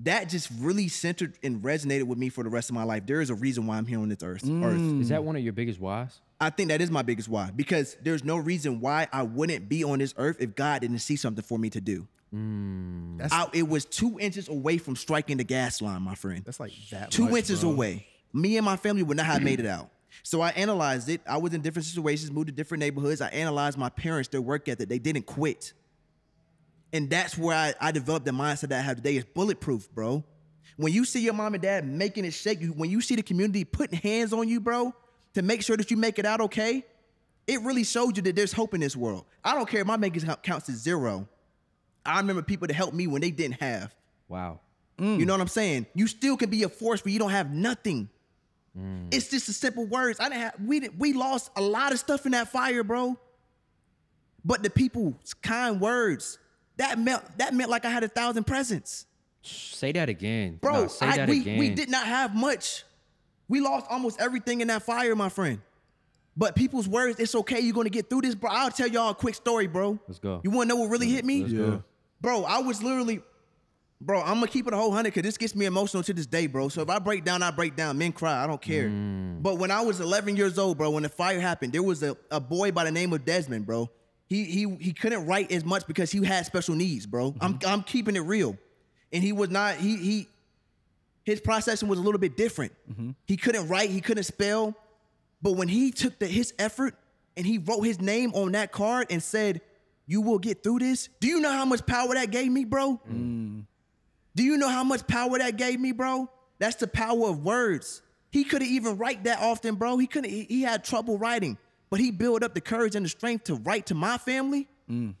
that just really centered and resonated with me for the rest of my life. There is a reason why I'm here on this earth. Earth. Mm. Is that one of your biggest whys? I think that is my biggest why because there's no reason why I wouldn't be on this earth if God didn't see something for me to do. That's I, it was two inches away from striking the gas line, my friend. that's like that. two much, inches bro. away. Me and my family would not have made it out. So I analyzed it. I was in different situations, moved to different neighborhoods. I analyzed my parents, their work ethic. They didn't quit. And that's where I, I developed the mindset that I have today is bulletproof, bro. When you see your mom and dad making it shake, you when you see the community putting hands on you, bro, to make sure that you make it out okay, it really showed you that there's hope in this world. I don't care if my bank account counts as zero. I remember people to help me when they didn't have. Wow. You know what I'm saying? You still can be a force where you don't have nothing. Mm. It's just the simple words. I didn't have we did, we lost a lot of stuff in that fire, bro. But the people's kind words that meant that meant like I had a thousand presents, Say that again. bro. No, say I, that we again. we did not have much. We lost almost everything in that fire, my friend. But people's words, it's okay. You're gonna get through this, bro. I'll tell y'all a quick story, bro. Let's go. You wanna know what really hit me? Let's Yeah. go. Bro, I was literally, bro, I'm gonna keep it a whole hundred because this gets me emotional to this day, bro. So if I break down, I break down. Men cry, I don't care. Mm. But when I was 11 years old, bro, when the fire happened, there was a, a boy by the name of Desmond, bro. He he he couldn't write as much because he had special needs, bro. I'm mm-hmm. I'm keeping it real, and he was not he he. His processing was a little bit different. Mm-hmm. He couldn't write, he couldn't spell, but when he took the, his effort and he wrote his name on that card and said, "You will get through this." Do you know how much power that gave me, bro? Mm. Do you know how much power that gave me, bro? That's the power of words. He couldn't even write that often, bro. He couldn't. He, he had trouble writing, but he built up the courage and the strength to write to my family. Mm.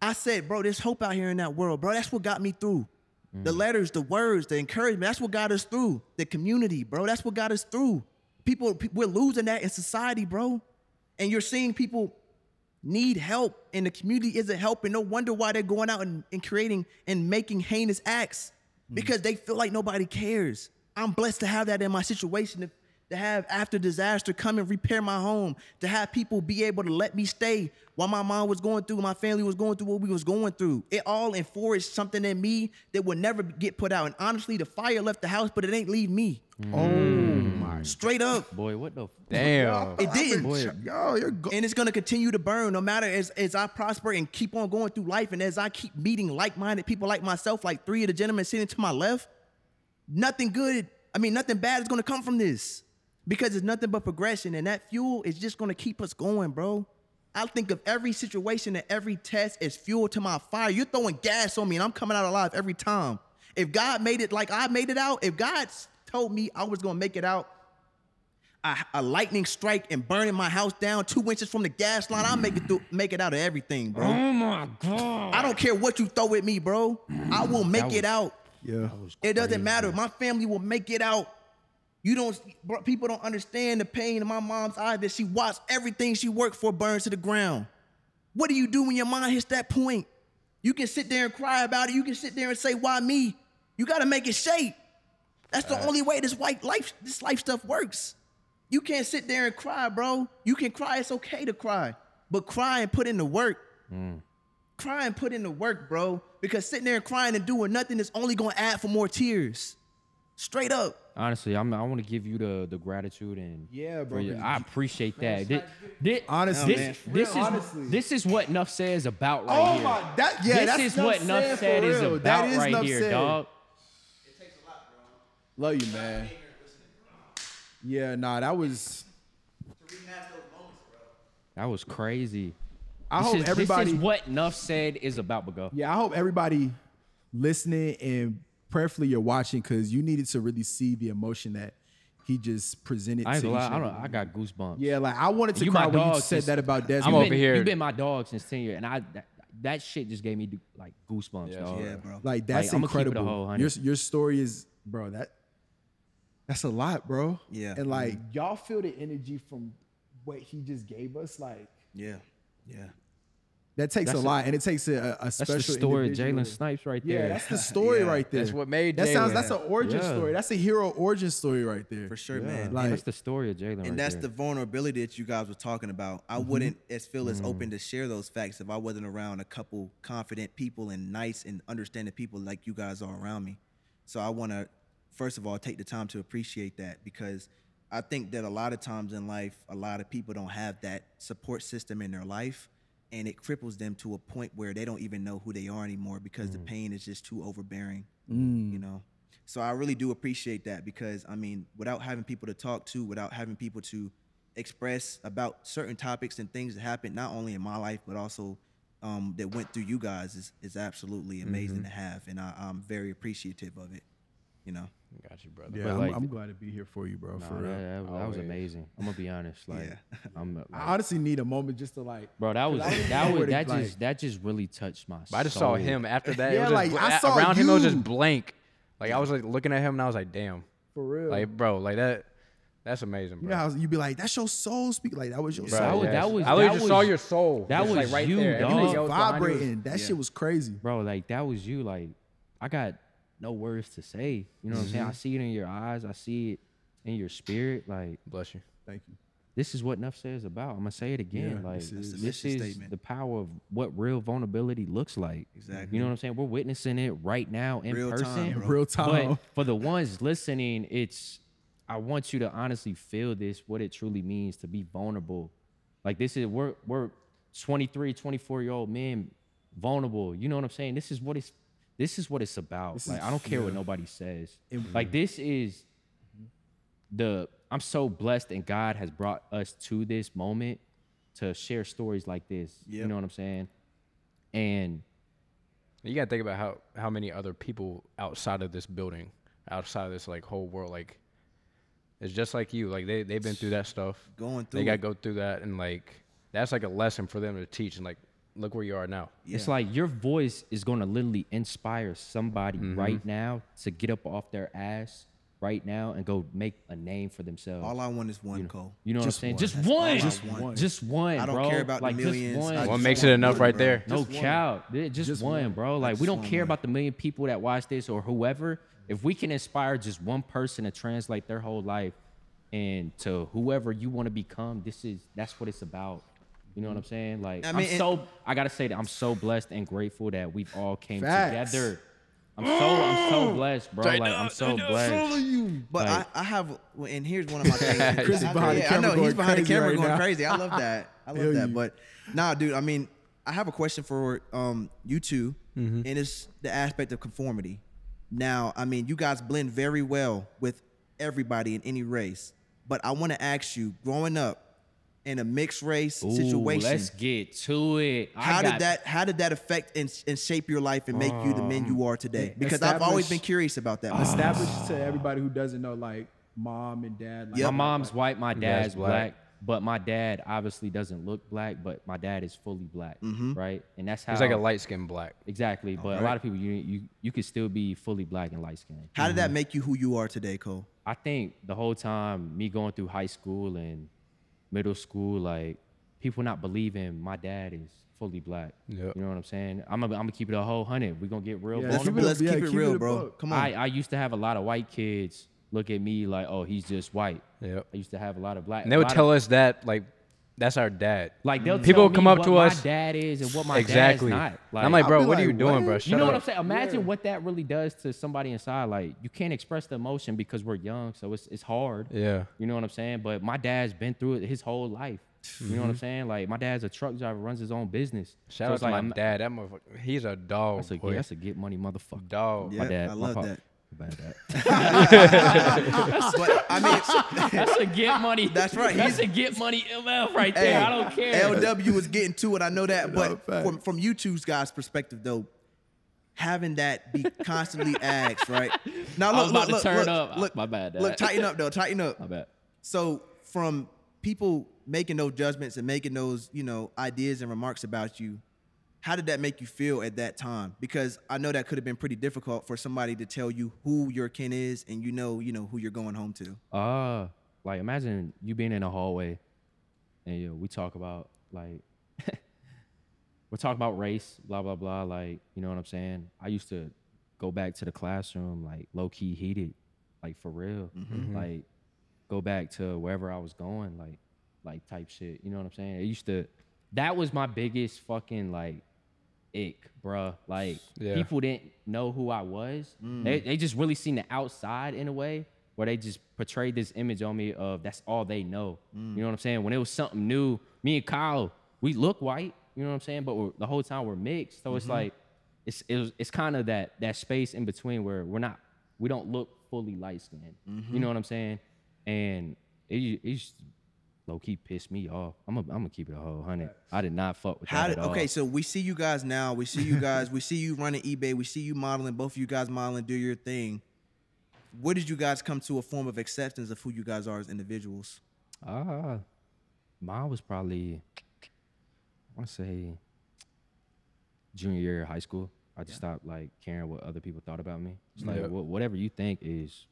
I said, bro, there's hope out here in that world, bro. That's what got me through. The mm. letters, the words, the encouragement. That's what got us through. The community, bro. That's what got us through. People, we're losing that in society, bro. And you're seeing people need help, and the community isn't helping. No wonder why they're going out and, and creating and making heinous acts mm. because they feel like nobody cares. I'm blessed to have that in my situation. To, to have after disaster come and repair my home, to have people be able to let me stay while my mom was going through, my family was going through what we was going through. It all enforced something in me that would never get put out. And honestly, the fire left the house, but it ain't leave me. Oh my. Mm. Straight up, Boy, what the? F- Damn. it didn't. Boy, Yo, you're go- and it's gonna continue to burn no matter as, as I prosper and keep on going through life and as I keep meeting like-minded people like myself, like three of the gentlemen sitting to my left, nothing good, I mean nothing bad is gonna come from this. Because it's nothing but progression, and that fuel is just gonna keep us going, bro. I think of every situation and every test as fuel to my fire. You're throwing gas on me, and I'm coming out alive every time. If God made it like I made it out, if God told me I was gonna make it out, a, a lightning strike and burning my house down two inches from the gas line, I'll make it through, make it out of everything, bro. oh my god. I don't care what you throw at me, bro. I will mm, make That it out. yeah. It doesn't matter. My family will make it out. You don't. Bro, people don't understand the pain in my mom's eyes that she watched everything she worked for burn to the ground. What do you do when your mind hits that point? You can sit there and cry about it. You can sit there and say, "Why me?" You got to make it shape. That's the only way this white life, this life stuff works. You can't sit there and cry, bro. You can cry. It's okay to cry, but cry and put in the work. Hmm. Cry and put in the work, bro. Because sitting there and crying and doing nothing is only gonna add for more tears. Straight up. Honestly, I'm, I want to give you the the gratitude and Yeah, bro, your- I appreciate that. Thi- thi- Honestly, this, man. this is honestly. this is what Nough says about right Oh here. my, that yeah, this that's is Nough what Nough said said is real. about That is right Nough here, said. dog. Love you, man. Yeah, nah, that was. That was crazy. I This hope is- everybody. This is what Nough said is about, but go. Yeah, I hope everybody listening and prayerfully you're watching because you needed to really see the emotion that he just presented I ain't to gonna lie, I, don't, I got goosebumps. Yeah, like I wanted to You cry my when you dog said since- that about I'm Desmond. You've over been, here- You've been my dog since tenure, and I that, that shit just gave me like goosebumps, Yeah, dog. Yeah, bro. Like that's I'ma keep it a incredible. whole hundred. your your story is, bro. That that's a lot, bro. Yeah. and like mm-hmm. y'all feel the energy from what he just gave us. Like Yeah. Yeah. That takes That's a a- lot, and it takes a, a That's special. the story. Jalen Snipes right there. Yeah, that's the story Yeah, right there. that's what made That sounds. That's an origin Yeah. story. That's a hero origin story right there. For sure, Yeah, man. Like- that's the story of Jalen. right and that's there. the vulnerability that you guys were talking about. I Mm-hmm. wouldn't as feel as open to share those facts if I wasn't around a couple confident people and nice and understanding people like you guys are around me. So I want to first of all take the time to appreciate that because I think that a lot of times in life, a lot of people don't have that support system in their life, and it cripples them to a point where they don't even know who they are anymore because the mm. pain is just too overbearing. Mm. You know. So I really do appreciate that because I mean, without having people to talk to, without having people to express about certain topics and things that happened not only in my life but also um, that went through you guys is is absolutely amazing mm-hmm. to have, and I, I'm very appreciative of it. You know. Got you, brother. Yeah, But I'm, like- I'm glad to be here for you, bro. Nah, for that, real. that- that was amazing. I'm gonna be honest. Like, Yeah. I'm like, I honestly need a moment just to like. bro. That was I don't even that was where to, that like- just that just really touched my. But I just soul. saw him after that. Yeah, it was like, just, I a- saw around him. It was you. just blank. Like I was like looking at him and I was like, damn. For real. Like bro, like that. That's amazing, bro. you know how you be like, that's your soul speak. Like that was your Bro, soul. That was- yes. that was- I literally that just saw your soul. that was like right you, there. dog. He Everything was else behind you was- vibrating. That yeah. shit was crazy. bro. Like that was you. Like I got no words to say. You know what I'm saying? Mm-hmm. I see it in your eyes. I see it in your spirit. Like Bless you. Thank you. this is what Nough says about. I'm gonna say it again. Yeah, like this this is- is, the mission statement. the power of what real vulnerability looks like. Exactly. You know what I'm saying? We're witnessing it right now in Real time, person. bro. Real time. But for the ones listening, it's I want you to honestly feel this, what it truly means to be vulnerable. Like this is we're we're 23, 24 year old men vulnerable. You know what I'm saying? This is what it's this is what it's about. This like is- I don't care what nobody says. It- like this is the I'm so blessed and God has brought us to this moment to share stories like this. You know what I'm saying? And You gotta think about how how many other people outside of this building, outside of this like whole world, like it's just like you. Like they they've been through that stuff. Going through They gotta go through that, and like that's like a lesson for them to teach. And like look where you are now. It's like your voice is going to literally inspire somebody Mm-hmm. right now to get up off their ass right now and go make a name for themselves. All I want is one, Cole. you know Just what I'm saying? one. Just one. Just one. Just one. I don't bro. care about the like, just millions. one. I One just makes it enough one, right bro. there. no Just one. count. Just, Just one, one. bro. Like we don't care one. about the million people that watch this or whoever. If we can inspire just one person to translate their whole life and to whoever you want to become, this is that's what it's about. You know what I'm saying? Like I I mean, am and- so I gotta say that I'm so blessed and grateful that we've all came Facts. together. I'm so I'm so blessed, bro. Like I'm so blessed. you. But Like- I, I have, and here's one of my things. Chris is I- behind the yeah, I know he's behind the camera right going now. crazy. I love that. I love Feel that. you. But nah, dude. I mean, I have a question for um you 2 Mm-hmm. and it's the aspect of conformity. Now, I mean, you guys blend very well with everybody in any race. But I want to ask you, growing up in a mixed race Ooh, situation, let's get to it. I how got- did that how did that affect and, and shape your life and make you the man Um, you are today? Because I've always been curious about that. Established to everybody who doesn't know, like mom and dad. Like, Yep. My mom's white, my dad's dad's black. black. but my dad obviously doesn't look black, but my dad is fully black, right? And that's how He's like a light skinned black. exactly. But a lot of people, you you you could still be fully black and light skinned. How did that make you who you are today, Cole? I think the whole time me going through high school and middle school, like people not believing my dad is fully black. Yep. You know what I'm saying? I'm gonna, I'm gonna keep it a whole hundred. We're gonna get real Yeah, Let's, keep it- let's yeah, keep it keep it real, a bro. buck. Come on. I, I used to have a lot of white kids look at me like, oh, he's just white. Yep. I used to have a lot of black. And they would lot of- tell us that like that's our dad. Like they'll mm. People tell me come up what to my us- dad is and what my exactly. is not. And I'm like, bro, be what are you like, doing, what? bro? You Shut you know up. what I'm saying? Imagine what that really does to somebody inside. Like you can't express the emotion because we're young, so it's it's hard. Yeah. You know what I'm saying? But my dad's been through it his whole life. You know what I'm mm-hmm. saying? Like my dad's a truck driver, runs his own business. Shout So out to like, my I'm- dad. That motherfucker, he's a dog. That's a boy. that's a get money mother,fucker. dog. yeah, dad, I love pop. that. About that. But I mean, That's a get money. That's right. That's He's- a get money MF right there. I don't care. LW was getting to it. I know that, but fact. from from you two's guys' perspective, though, having that be constantly asked, right? Now I was about to look, turn look, up. Look, My bad, Dad. Look, tighten up though. Tighten up. My bad. So from people making those judgments and making those, you know, ideas and remarks about you, how did that make you feel at that time? Because I know that could have been pretty difficult for somebody to tell you who your kin is and you know, you know, who you're going home to. Uh, like imagine you being in a hallway, and you know, we talk about like we're talking about race, blah blah blah. Like you know what I'm saying. I used to go back to the classroom like low key heated, like for real. Like go back to wherever I was going, like like type shit. You know what I'm saying? It used to. That was my biggest fucking like ick, bruh. Like Yeah. people didn't know who I was. Mm. They they just really seen the outside in a way where they just portrayed this image on me of that's all they know. Mm. You know what I'm saying? When it was something new, me and Kyle, we look white. You know what I'm saying? But we're, the whole time we're mixed, so it's mm-hmm. like it's it was, it's kind of that that space in between where we're not we don't look fully light skinned. Mm-hmm. You know what I'm saying? And it it used to low key pissed me off. I'm a, I'm gonna keep it a whole hundred. I did not fuck with How that did at all. okay? So we see you guys now. We see you guys. we see you running eBay. We see you modeling. Both of you guys modeling. Do your thing. Where did you guys come to a form of acceptance of who you guys are as individuals? Ah, mine was probably, I want to say, junior year of high school. I just stopped like caring what other people thought about me. It's like Yeah. wha- whatever you think is,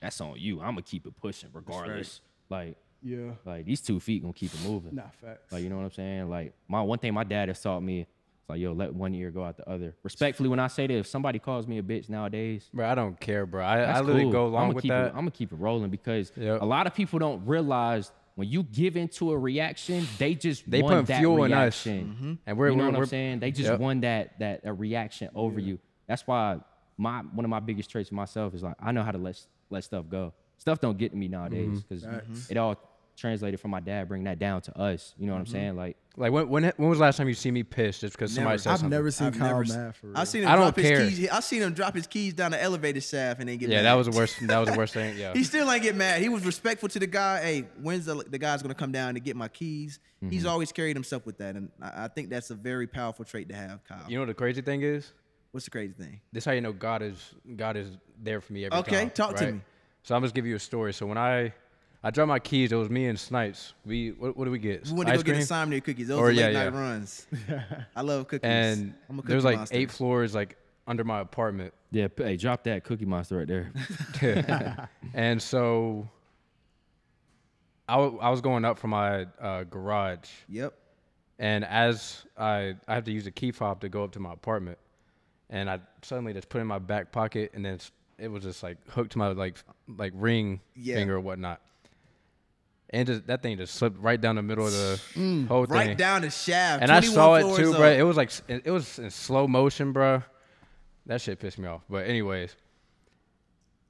that's on you. I'm gonna keep it pushing regardless. Like, Yeah. like these two feet gonna keep it moving. Nah, facts. Like you know what I'm saying? Like my one thing my dad has taught me, it's like yo, let one ear go out the other. Respectfully, when I say that, if somebody calls me a bitch nowadays, Bro, I don't care, bro. I, I literally cool. go I'm along gonna with keep that. It, I'm gonna keep it rolling because Yep. a lot of people don't realize when you give into a reaction, they just They won putting that fuel in us. reaction. Mm-hmm. And we're- you know we're- what I'm saying? They just Yep. won that that a reaction over you. That's why my one of my biggest traits of myself is like I know how to let let stuff go. Stuff don't get to me nowadays mm-hmm. because it all translated from my dad bringing that down to us. You know what I'm saying? Like Like when when when was the last time you see me pissed just because somebody Never. said I've something? never seen I've Kyle never s- mad for real. I seen him I don't drop care. his keys. I seen him drop his keys down the elevator shaft and then get yeah, mad. that was the worst. That was the worst thing. Yeah. He still ain't get mad. He was respectful to the guy. Hey, when's the, the guy's gonna come down to get my keys? He's Mm-hmm. always carried himself with that, and I, I think that's a very powerful trait to have, Kyle. You know what the crazy thing is? What's the crazy thing? This how you know God is God is there for me every Okay, time. talk to me. So I'm just give you a story. So when I I dropped my keys, it was me and Snipes. We what, what did we get? We went to Ice go get cream? the Simon cookies. Those Or, are late yeah, night yeah. runs. I love cookies. and I'm a there was like monster. eight floors like under my apartment. yeah, hey, drop that cookie monster right there. and so I, w- I was going up from my uh, garage, Yep. and as I I have to use a key fob to go up to my apartment, and I suddenly just put it in my back pocket, and then it's, it was just like hooked to my like like ring Yeah. finger or whatnot, and just, that thing just slipped right down the middle of the mm. whole thing. Right down the shaft. and I saw it too, up. bro. It was like it was in slow motion, bro. That shit pissed me off. But anyways,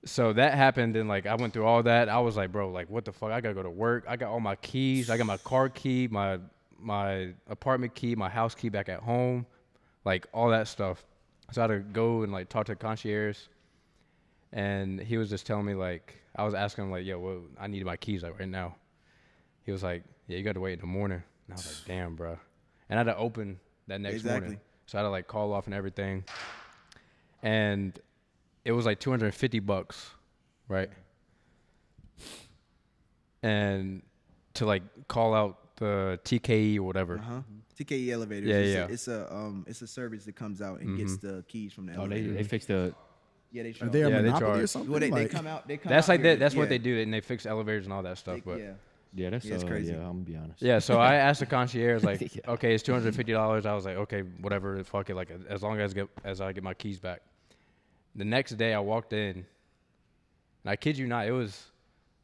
so that happened, and like I went through all that. I was like, bro, like what the fuck? I gotta go to work. I got all my keys. I got my car key, my my apartment key, my house key back at home, like all that stuff. So I had to go and like talk to the concierge, and he was just telling me like I was asking him like, yo, well, I need my keys like right now. He was like, yeah, you got to wait in the morning. And I was like, damn, bro. And I had to open that next Exactly. morning, so I had to like call off and everything. And it was like 250 bucks, right? And to like call out the TKE or whatever. Uh-huh. TKE elevators. Yeah, it's yeah. A, it's a um, it's a service that comes out and gets the keys from the oh, they elevator. they fix the yeah, they Are show. they a Yeah, they monopoly or charge. something? well, they, they come out. They come That's out like that. That's yeah. what they do, and they fix elevators and all that stuff. They- But yeah. Yeah, that's Yeah, it's uh, crazy. Yeah, I'm gonna be honest. Yeah, so I asked the concierge like, Yeah. okay, it's two hundred fifty dollars. I was like, okay, whatever, fuck it. Like as long as get as I get my keys back. The next day I walked in, and I kid you not, it was,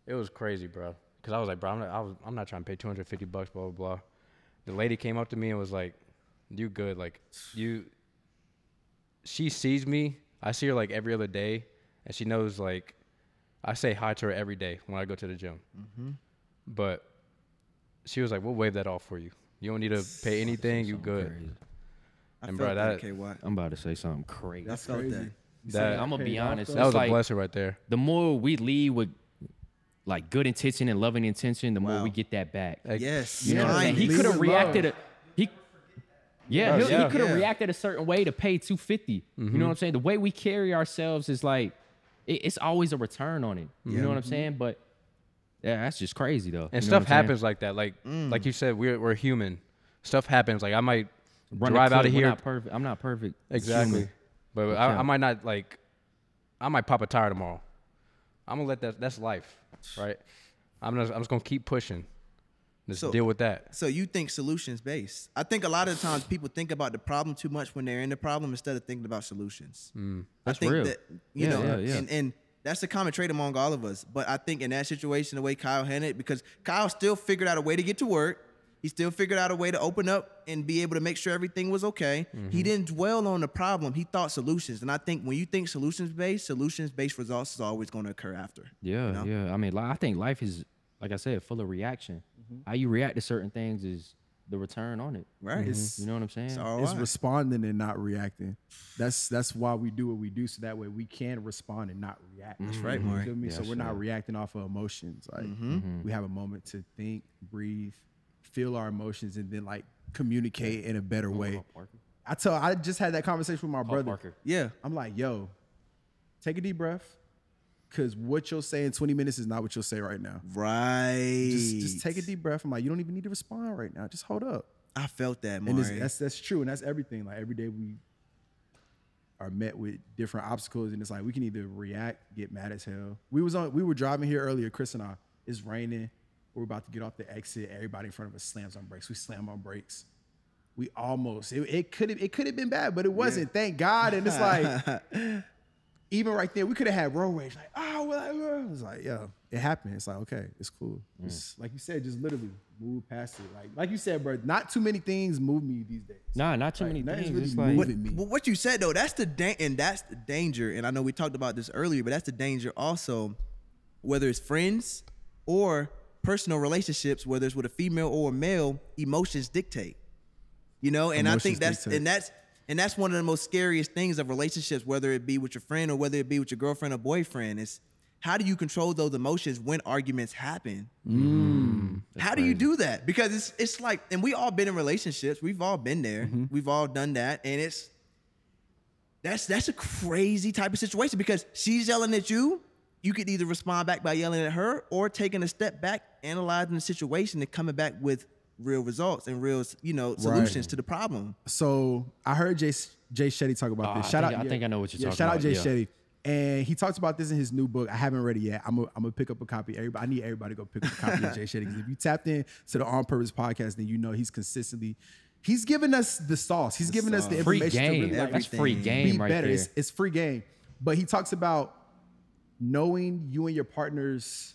it was crazy, bro. Because I was like, bro, I'm not, I was, I'm not trying to pay two hundred fifty bucks, blah blah blah. The lady came up to me and was like, "You good? Like you." She sees me. I see her like every other day, and she knows like, I say hi to her every day when I go to the gym. But she was like, "We'll waive that off for you. You don't need to pay anything. You good." crazy. I And felt bro, that, that- KY. I'm about to say something crazy. I felt crazy. that. That, I'm gonna be honest. that was like a blessing right there. the more we lead with like good intention and loving intention, the more Wow. we get that back. Yes. You know what I'm saying? He could have reacted. A, he, yeah, Bro, he, yeah. could have Yeah. reacted a certain way to pay 250. You know mm-hmm. what I'm saying? The way we carry ourselves is like it, it's always a return on it. You know what I'm saying? But yeah, that's just crazy though. And You know stuff I'm saying? happens like that. Like mm. like you said, we're we're human. Stuff happens. Like I might Run drive out of we're here Not perfect. I'm not perfect. Exactly, human. but I, I might not like. I might pop a tire tomorrow. I'm gonna let that. That's life, right? I'm just I'm just gonna keep pushing. Just So- deal with that. So you think solutions based? I think a lot of times people think about the problem too much when they're in the problem instead of thinking about solutions. Mm. That's I think real. that you Yeah, know, yeah, yeah. and and that's a common trait among all of us. But I think in that situation, the way Kyle handled it, because Kyle still figured out a way to get to work. He still figured out a way to open up and be able to make sure everything was okay. Mm-hmm. He didn't dwell on the problem. He thought solutions. And I think when you think solutions based, solutions based results is always going to occur after. Yeah, know? yeah. I mean, I think life is, like I said, full of reaction. How you react to certain things is the return on it. Right. Mm-hmm. It's- You know what I'm saying? It's It's responding and not reacting. That's that's why we do what we do, so that way we can respond and not react. That's mm-hmm. right, Mari. You feel me? so we're not reacting off of emotions. Like mm-hmm. mm-hmm. we have a moment to think, breathe, feel our emotions, and then like communicate in a better way. I tell I just had that conversation with my Call brother. Parker. yeah. I'm like, yo, take a deep breath. Cause what you'll say in 20 minutes is not what you'll say right now. Right. Just, just take a deep breath. I'm like, you don't even need to respond right now. Just hold up. I felt that, And that's that's true, and that's everything. Like every day we are met with different obstacles, and it's like we can either react, get mad as hell. We was on, we were driving here earlier, Chris and I. It's raining. We're about to get off the exit. Everybody in front of us slams on brakes. We slam on brakes. We almost. It, it could have. It could have been bad, but it wasn't. Thank God. And it's like, even right there, we could have had road rage. Like, oh, well, uh," it's like, yo, it happened. It's like, okay, it's cool. It's, like you said, just literally move past it. Like, like you said, bro, not too many things move me these days. Nah, not too Like, many things. really It's like moving. But, me. but what you said though, that's the da- and that's the danger. And I know we talked about this earlier, but that's the danger also, whether it's friends or personal relationships, whether it's with a female or a male, emotions dictate. You know, and I think that's dictate. and that's and that's one of the most scariest things of relationships, whether it be with your friend or whether it be with your girlfriend or boyfriend. Is how do you control those emotions when arguments happen? Mm. How do you do that? Because it's it's like, and we all been in relationships. We've all been there. Mm-hmm. We've all done that, and it's that's that's a crazy type of situation because she's yelling at you. You could either respond back by yelling at her or taking a step back, analyzing the situation, and coming back with real results and real, you know, solutions to the problem. So I heard Jay Jay Shetty talk about Oh, this. I Shout think- out, I think I know what you're yeah, talking Shout out Jay yeah. Shetty, and he talks about this in his new book. I haven't read it yet. I'm gonna I'm pick up a copy. Everybody, I need everybody to go pick up a copy of Jay Shetty because if you tapped in to the On Purpose podcast, then you know he's consistently. He's giving us the sauce. He's giving us the sauce. free information game. to really That's free game be right better. there. It's, it's free game. But he talks about knowing you and your partners.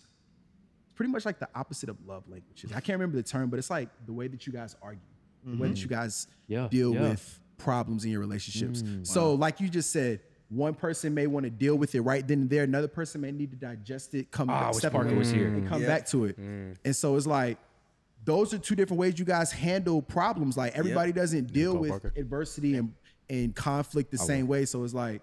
Pretty much like the opposite of love languages. I can't remember the term, but it's like the way that you guys argue, the way that mm-hmm. you guys Yeah, deal yeah. with problems in your relationships. Mm, so, like you just said, one person may want to deal with it right then and there. Another person may need to digest it, come I back, step away, was here. and come Yeah. back to it. Mm. And so it's like those are two different ways you guys handle problems. Like everybody doesn't deal with Parker. adversity and, and conflict the same way. So it's like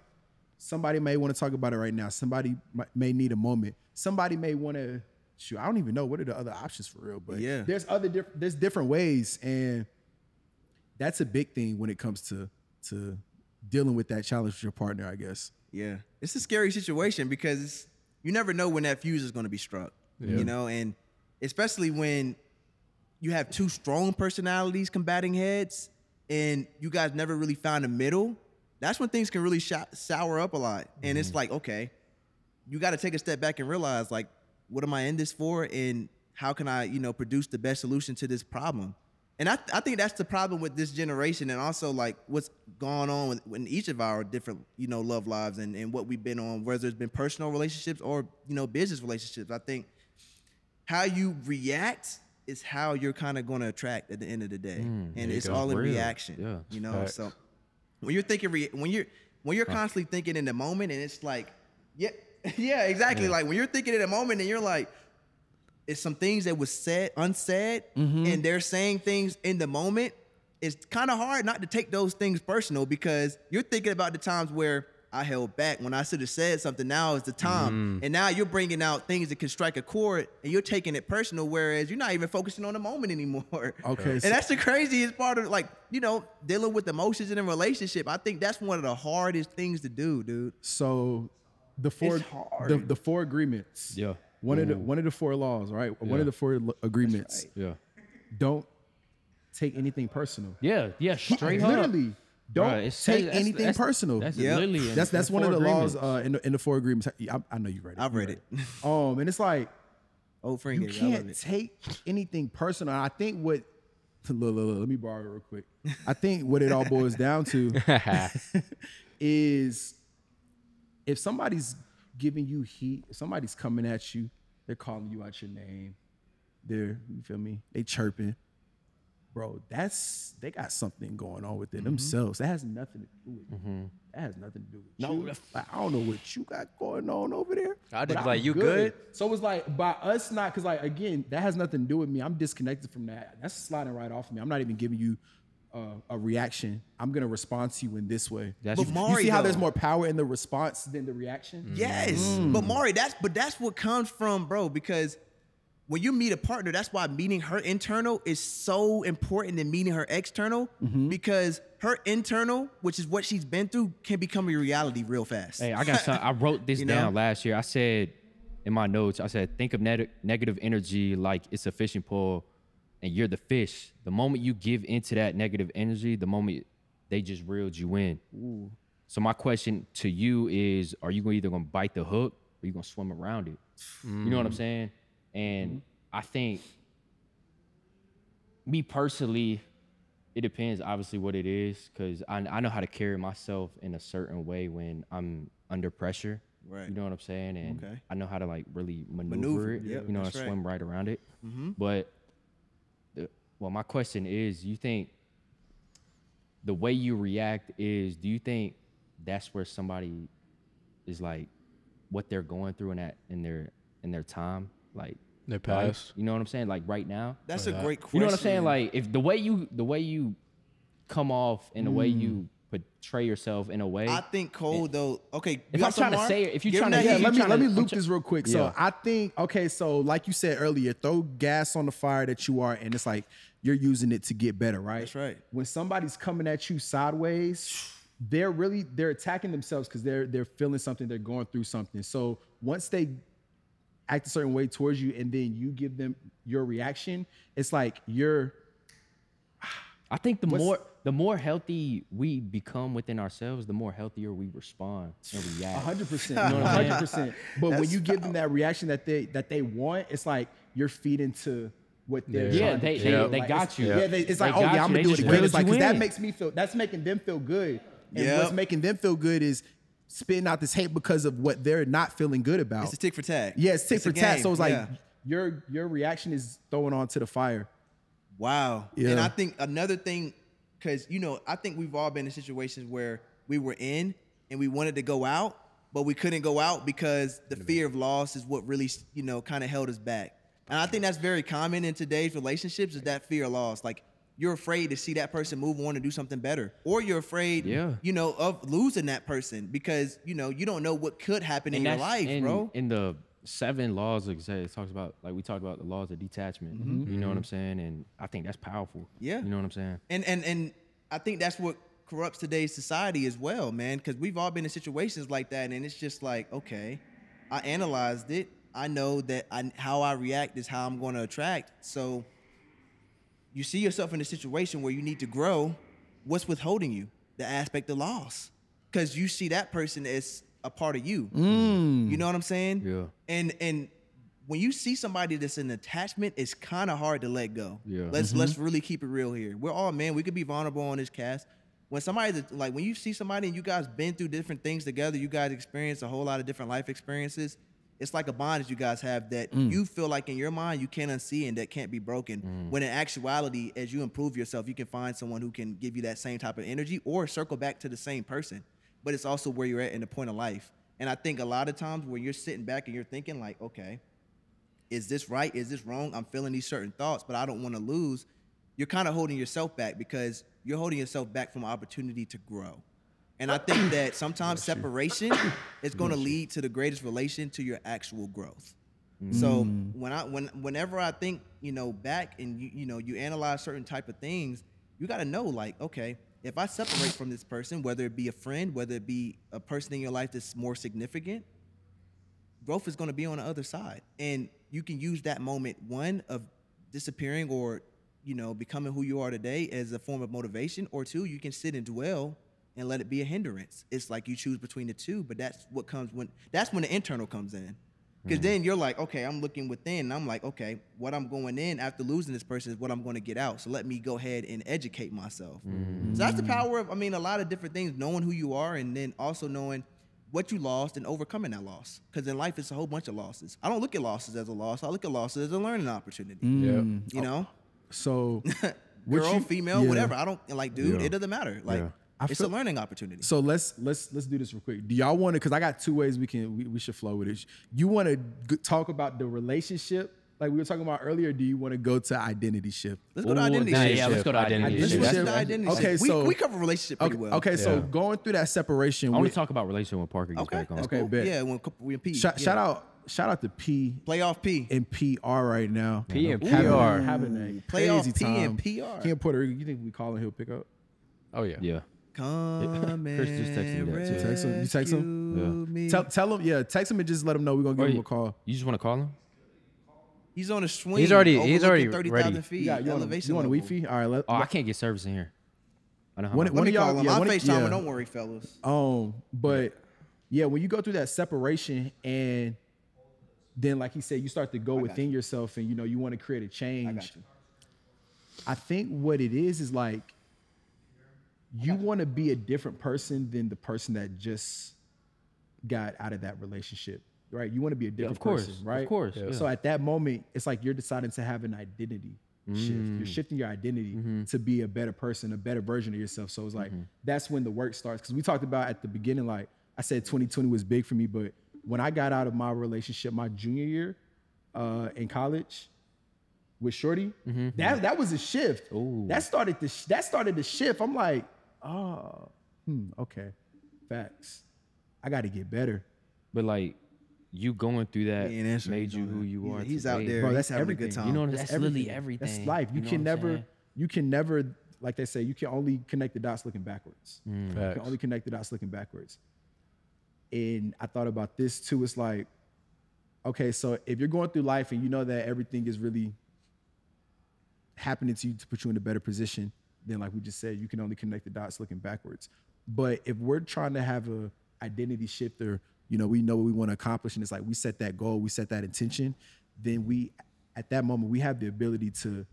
somebody may want to talk about it right now. Somebody may need a moment. Somebody may want to shoot. I don't even know what are the other options for real, but Yeah. there's other diff- there's different ways, and that's a big thing when it comes to to dealing with that challenge with your partner. I guess. Yeah, it's a scary situation because you never know when that fuse is going to be struck. You know, and especially when you have two strong personalities combating heads, and you guys never really found a middle. That's when things can really sho- sour up a lot, and it's mm-hmm. like, okay, you got to take a step back and realize, like, what am I in this for, and how can I, you know, produce the best solution to this problem? And I, I think that's the problem with this generation, and also like what's gone on with, in each of our different, you know, love lives and, and what we've been on, whether it's been personal relationships or you know business relationships. I think how you react is how you're kind of going to attract at the end of the day, mm, and it's all in Real. reaction. Yeah. you know. Facts. So when you're thinking, re- when you're when you're constantly thinking in the moment, and it's like, yeah, yeah, exactly. Like when you're thinking in a moment, and you're like, it's some things that was said unsaid, mm-hmm. and they're saying things in the moment. It's kind of hard not to take those things personal because you're thinking about the times where I held back when I should have said something. Now is the time, mm-hmm. and now you're bringing out things that can strike a chord, and you're taking it personal. Whereas you're not even focusing on the moment anymore. Okay, and so- that's the craziest part of like you know dealing with emotions in a relationship. I think that's one of the hardest things to do, dude. So the four the, the four agreements. Yeah. One of the one of the four laws, right? One of the four lo- agreements. Yeah. Don't take anything personal. Yeah. Yeah. Straight up. Literally, don't Bruh, take that's- anything that's- personal. That's Yep. literally that's that's one of four the laws uh, in the in the four agreements. I, I know you read it. I've You read it. Um, and it's like Old friend, you gave it. I love can't it. take anything personal. I think what look, look, look, let me borrow it real quick. I think what it all boils down to is if somebody's giving you heat, if somebody's coming at you, they're calling you out your name, they're you feel me, they chirping, bro. That's they got something going on within mm-hmm. themselves. That has nothing to do with mm-hmm. you. That has nothing to do with No, you. Like, I don't know what you got going on over there. I'd just I'm like, "You good?" So it's like by us not, because like again, that has nothing to do with me. I'm disconnected from that. That's sliding right off of me. I'm not even giving you uh, a reaction. I'm gonna respond to you in this way. That's- you, But you Mari, see how though- there's more power in the response than the reaction. Yes, but Mari, that's but that's what comes from, bro. Because when you meet a partner, that's why meeting her internal is so important than meeting her external. Because her internal, which is what she's been through, can become a reality real fast. Hey, I got some. I wrote this You know? down last year. I said in my notes, I said, think of neg- negative energy like it's a fishing pole and you're the fish. The moment you give into that negative energy, the moment they just reeled you in. So my question to you is, are you either gonna bite the hook or you gonna swim around it? You know what I'm saying? And I think me personally, it depends obviously what it is because I, I know how to carry myself in a certain way when I'm under pressure. Right. You know what I'm saying? And Okay. I know how to like really maneuver, Maneuver, it. yep, you know, and that's right. Mm-hmm. swim right around it. But the, well, my question is, you think the way you react is, do you think that's where somebody is like what they're going through in that in their in their time, like Their life? past. You know what I'm saying? Like right now. that's a great question. You know what I'm saying? Like if the way you the way you come off and the way you mm. portray yourself in a way. I think Cole though. Okay, you If got I'm trying to say it- if you're trying to- Yeah, you let me let me loop this real quick. Yeah. So I think okay, so like you said earlier, throw gas on the fire that you are, and it's like you're using it to get better, right? That's right. When somebody's coming at you sideways, they're really they're attacking themselves because they're they're feeling something, they're going through something. So once they act a certain way towards you, and then you give them your reaction, it's like you're I think the more the more healthy we become within ourselves, the more healthier we respond and react. hundred percent, You know what I'm hundred percent. But when you give them that reaction that they that they want, it's like you're feeding to what they're Yeah, trying to they- do. they- Like, they got you. Yeah, they, it's They like, oh got yeah, I'm gonna do it just again. It's reeled like because that makes me feel that's making them feel good, and Yep. what's making them feel good is spitting out this hate because of what they're not feeling good about. It's a tick for tag. yeah, it's tick It's for a tat. So it's like yeah. your your reaction is throwing onto the fire. Wow. Yeah. And I think another thing, because you know, I think we've all been in situations where we were in and we wanted to go out, but we couldn't go out because the fear of loss is what really, you know, kind of held us back. And I think that's very common in today's relationships is that fear of loss. Like you're afraid to see that person move on and do something better, or you're afraid, Yeah. you know, of losing that person because you know you don't know what could happen in your life, in, bro. In the seven laws of it talks about like we talked about the laws of detachment. You know what I'm saying? And I think that's powerful. Mm-hmm. Yeah. You know what I'm saying? And and and I think that's what corrupts today's society as well, man. Because we've all been in situations like that, and it's just like, okay, I analyzed it. I know that I, how I react is how I'm going to attract. So you see yourself in a situation where you need to grow. What's withholding you? The aspect of loss, because you see that person as a part of you. Mm. You know what I'm saying? Yeah. And and when you see somebody that's an attachment, it's kind of hard to let go. Yeah. Let's mm-hmm. let's really keep it real here. We're all men. We could be vulnerable on this cast. When somebody that like when you see somebody and you guys been through different things together, you guys experience a whole lot of different life experiences. It's like a bond that you guys have that mm. you feel like in your mind you can't unsee and that can't be broken. Mm. When in actuality, as you improve yourself, you can find someone who can give you that same type of energy or circle back to the same person. But it's also where you're at in the point of life. And I think a lot of times when you're sitting back and you're thinking like, okay, is this right? Is this wrong? I'm feeling these certain thoughts, but I don't want to lose. You're kind of holding yourself back because you're holding yourself back from opportunity to grow. And I think that sometimes separation is going to lead to the greatest relation to your actual growth. So when I when whenever I think you know back and you you know you analyze certain type of things, you got to know like okay, if I separate from this person, whether it be a friend, whether it be a person in your life that's more significant, growth is going to be on the other side. And you can use that moment one of disappearing or you know becoming who you are today as a form of motivation or two you can sit and dwell and let it be a hindrance it's like you choose between the two but that's what comes when that's when the internal comes in because mm-hmm. then you're like okay i'm looking within and i'm like okay what i'm going in after losing this person is what i'm going to get out so let me go ahead and educate myself mm-hmm. so that's the power of i mean a lot of different things knowing who you are and then also knowing what you lost and overcoming that loss. Because in life, it's a whole bunch of losses. I don't look at losses as a loss. I look at losses as a learning opportunity. Mm. Yeah. You know, So, what girl, you- female, yeah. whatever. I don't like, dude. Yeah. It doesn't matter. Like, Yeah. I it's feel- a learning opportunity. So let's let's let's do this real quick. Do y'all want to? Because I got two ways we can we, we should flow with it. You want to talk about the relationship like we were talking about earlier? Do you want to go to identity shift? Let's go to Ooh, identity nah, shift. yeah, let's go to Identity identity Let's shift. to identity okay, shift. We, so- we cover relationship pretty Okay, well. okay so going through that separation. I want with- to talk about relationship when Parker gets Okay. back on. Okay, cool. bet. Yeah, when we P. shout, yeah. shout out shout out to P Playoff P. and PR right now. P and PR. having a Playoff crazy P time. and PR. He in Puerto Rico. You think we call him? He'll pick up. Oh yeah. Yeah. Come Chris just texted me that, too. You text him? You text him? rescue me. Tell tell him yeah. Text him and just let him know we're gonna give Or him you, a call. you just want to call him? He's on a swing. He's already- he's already overlooking ready. 30,000 feet. You got you want, elevation you want a level. Wi-Fi? All right. Let, Oh, I can't get service in here. I know how When my- Let me y'all- call him. yeah, I'll one of- FaceTime yeah. Don't worry, fellas. Um, but yeah, when you go through that separation and then like he said, you start to go within yourself and you know you want to create a change. I got you. I think what it is is like you want to be a different person than the person that just got out of that relationship, right? You want to be a different of course, person, of course, Yeah. So at that moment, it's like you're deciding to have an identity shift. Mm. You're shifting your identity Mm-hmm. to be a better person, a better version of yourself. So it's like that's when the work starts. Because we talked about at the beginning, like I said, 2020 was big for me, but when I got out of my relationship my junior year uh, in college, with Shorty, that that was a shift. Ooh. That started the sh- that started the shift. I'm like, oh, hmm, okay, facts. I got to get better, But like, you going through that He ain't answering. made you who you are. He's out there. bro. That's having a everything. good time. You know, that's literally everything. That's life. You, know can never, saying? you can never, like they say, you can only connect the dots looking backwards. Mm. You can only connect the dots looking backwards. And I thought about this too. It's like, okay, so if you're going through life and you know that everything is really happening to you to put you in a better position, then like we just said, you can only connect the dots looking backwards. But if we're trying to have a identity shifter, you know, we know what we want to accomplish and it's like we set that goal, we set that intention, then we at that moment we have the ability to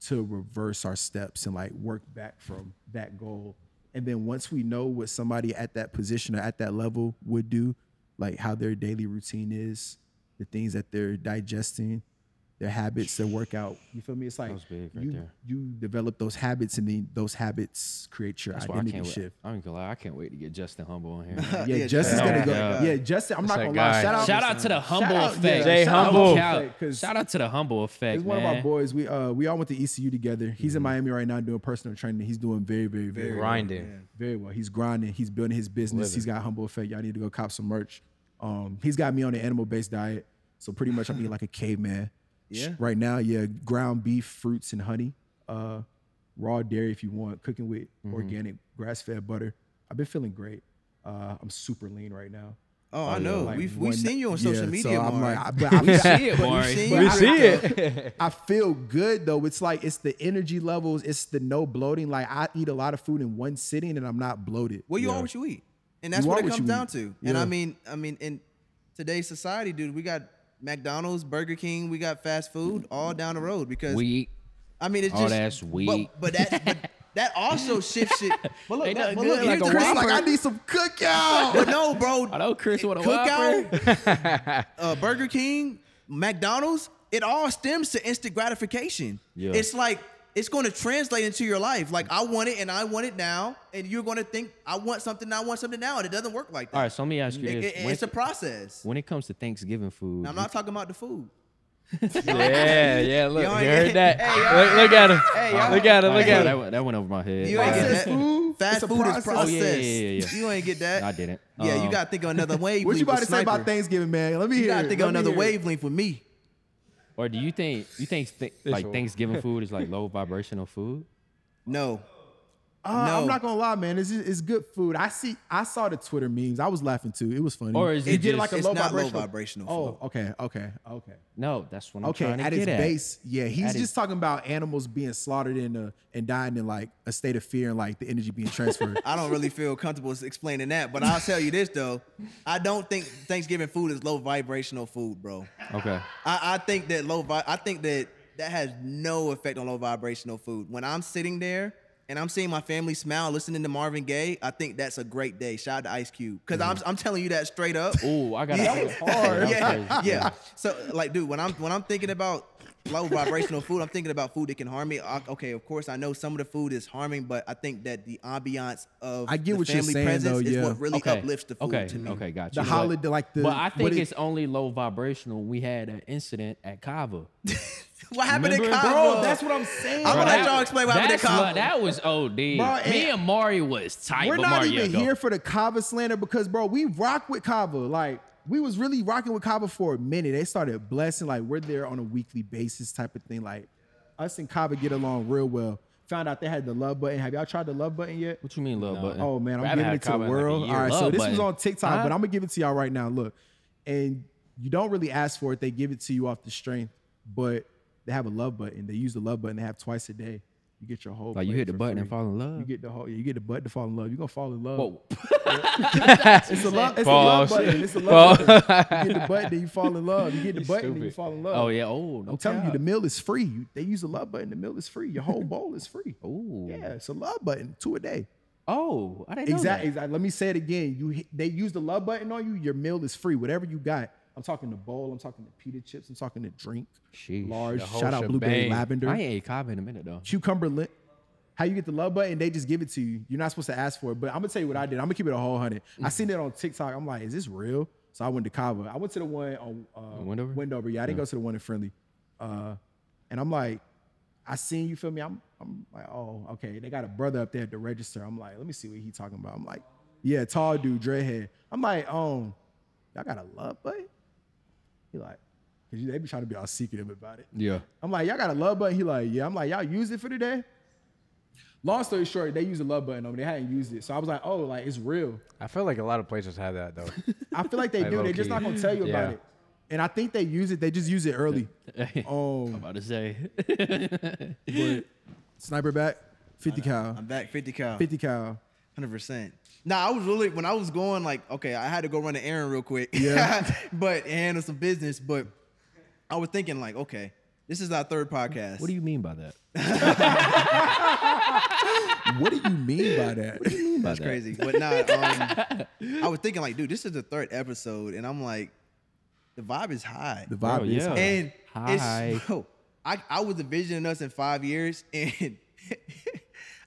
to reverse our steps and like work back from that goal. And then once we know what somebody at that position or at that level would do, like how their daily routine is, the things that they're digesting, their habits, their workout. You feel me? It's like was big right you there. you develop those habits and then those habits create your That's why I identity can't wait. I ain't gonna lie. I can't wait to get Justin Humble on here. Yeah, Yeah, Justin's Justin. gonna go. Yeah. Yeah, Justin. I'm not gonna guy. lie. Shout out, Shout out to the humble Shout out- effect. yeah, Jay shout out Humble. to Shout, Effect, 'cause shout out to the humble effect, He's one man. of my boys. We uh we all went to ECU together. He's in Miami right now doing personal training. He's doing very, very, very, well. Grinding. very well. He's grinding. He's building his business. He's got humble effect. Y'all need to go cop some merch. Um, he's got me on an animal based diet, so pretty much I'm eating like a caveman. Yeah. Right now, yeah, ground beef, fruits, and honey. Uh, raw dairy if you want. Cooking with organic grass fed butter. I've been feeling great. Uh, I'm super lean right now. Oh, I know. Like we've we've seen you on social yeah, media. So I'm Mari. like, I, but I, We see it, But Mari. we've you. See it. I feel good though. It's like it's the energy levels, it's the no bloating. Like I eat a lot of food in one sitting and I'm not bloated. Well, you Yeah. are what you eat, and that's You what it comes you down eat. to. And I mean, I mean, in today's society, dude, we got McDonald's, Burger King, we got fast food all down the road because We I mean, it's Oh, just that's but- weak. But, that but that also shifts it. But look, They that, but look like here's Chris thing. like, I need some cookout. But no, bro. I know Chris want a cookout, uh, Burger King, McDonald's, it all stems to instant gratification. Yeah. It's like it's going to translate into your life. Like I want it and I want it now, and you're going to think I want something, I want something now, and it doesn't work like that. All right, so let me ask you It- this: it- when, it's a process. when it comes to Thanksgiving food, Now, I'm not talking about the food. Yeah, yeah. Look, Y'all you heard that? Hey, look, look at him. Hey, look at him. Look Hey, at that, him. went, that went over my head. You ain't get that. food? Fast It's a food is process. processed. Oh, yeah, yeah, yeah, yeah. You ain't get that. I didn't. Yeah, you Um, gotta think of another wavelength. What you about to with say about Thanksgiving, man? Let me hear. You gotta think Let of another wavelength with me. Or do you think you think th- like. Thanksgiving food is like low vibrational food? No. Uh, No. I'm not gonna lie, man. It's it's good food. I see. I saw the Twitter memes. I was laughing too. It was funny. Or is You it get just- like a It's low not low vibrational? vibrational Oh, food. okay, okay, okay, No, that's what I'm okay. trying to At get its at. base, yeah, he's At just its- talking about animals being slaughtered in a, and dying in like a state of fear and like the energy being transferred. I don't really feel comfortable explaining that, but I'll tell you this though. I don't think Thanksgiving food is low vibrational food, bro. Okay. I, I think that low vi- I think that that has no effect on low vibrational food. When I'm sitting there and I'm seeing my family smile listening to Marvin Gaye, I think that's a great day. Shout out to Ice Cube. because I'm mm. I'm telling you that straight up. Oh, I got Yeah. that was hard. yeah, yeah. So like, dude, when I'm when I'm thinking about low vibrational food, I'm thinking about food that can harm me. I- Okay, of course, I know some of the food is harming, but I think that the ambiance of I get the what you're family saying, presence though, is yeah. what really Okay. uplifts the food okay. to me. Okay, got The you. But- holiday, like the- But I what think it- it's only low vibrational. We had an incident at Cava. What happened in Remember, Cabo? Bro, that's what I'm saying. I'm gonna let y'all explain what happened in that's Cabo. what- That was OD. Me and- and Mari was tight. We're not Mari, even go. here for the Cava slander because, bro, we rock with Cava. Like, we was really rocking with Cava for a minute. They started blessing, like, we're there on a weekly basis type of thing. Like, us and Cava get along real well. Found out they had the love button. Have y'all tried the love button yet? What you mean, love button? Oh man, I'm I giving it to the Cava in like a world. All right, so Love this was on TikTok, Huh? but I'm gonna give it to y'all right now. Look, and you don't really ask for it; they give it to you off the strength. But they have a love button. They use the love button. They have twice a day. You get your whole Like you hit the button and fall in love. You get the whole. You get the button to fall in love. You're gonna fall in love. Whoa. It's a love. It's a love button. It's a love button. You get the button, then you fall in love. You get the button, then you fall in love. Oh yeah. Oh, no I'm telling you, the meal is free. You, they use the love button. The meal is free. Your whole bowl is free. oh Yeah, it's a love button. Two a day. Oh, I didn't know Exactly. that. exactly. Let me say it again. You hit- they use the love button on you. Your meal is free. Whatever you got. I'm talking to bowl. I'm talking to pita chips. I'm talking to drink. Sheesh. Large. Shout out blueberry shebang. lavender. I ain't ate Cava in a minute though. cucumber lint. How you get the love button? They just give it to you. You're not supposed to ask for it. But I'm gonna tell you what I did. I'm gonna keep it a whole hundred. I seen it on TikTok. I'm like, is this real? So I went to Cava. I went to the one on uh, Wendover? Wendover. Yeah, I didn't go to the one in Friendly. Uh, and I'm like, I seen you feel me. I'm I'm like, oh, okay. They got a brother up there at the register. I'm like, let me see what he talking about. I'm like, yeah, tall dude, dreadhead. I'm like, um, y'all got a love button? He like, cause they be trying to be all secretive about it. Yeah. I'm like, y'all got a love button? He like, yeah. I'm like, y'all use it for the day? Long story short, they use a love button on me. They hadn't used it. So I was like, oh, like it's real. I feel like a lot of places have that though. I feel like they Like, do. They're just not gonna tell you about it. And I think they use it, they just use it early. Oh. I'm Um about to say. but sniper back, 50 cal. I'm back 50 cal. 50 cal. Hundred percent. Nah, I was really when I was going like, okay, I had to go run an errand real quick. Yeah. but and handle some business. But I was thinking like, okay, this is our third podcast. what do you mean by that? What do you mean by that? What do you mean by That's that? crazy. But nah, um, I was thinking like, dude, this is the third episode, and I'm like, the vibe is high. The vibe Bro, is yeah. high. and Hi. it's bro, I, I was envisioning us in five years, and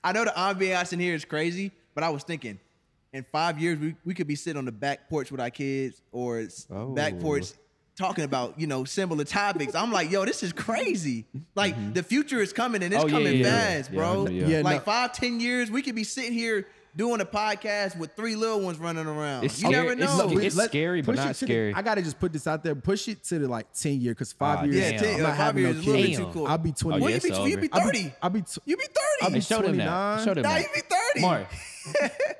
I know the ambiance in here is crazy, but I was thinking, in five years we, we could be sitting on the back porch with our kids or s- back Oh. porch talking about you know similar topics. I'm like, yo, this is crazy. Like mm-hmm. the future is coming and it's Oh, coming yeah, yeah. fast, Yeah, bro. yeah. Yeah, like no- five, ten years, we could be sitting here doing a podcast with three little ones running around. It's you scary- never it's know. sca- it's Let- scary, but not to the- scary. I gotta just put this out there. Push it to the like 10 year, because five Ah, years. yeah, ten, I'm like five years no is a little bit too cool. I'll be 20. Oh, well, yeah, you be, it's you be over. I'll be, 30. I'll be tw- You be 30. I'll Hey, be show them that. 29. Show them Nah, that. you be 30. Mari,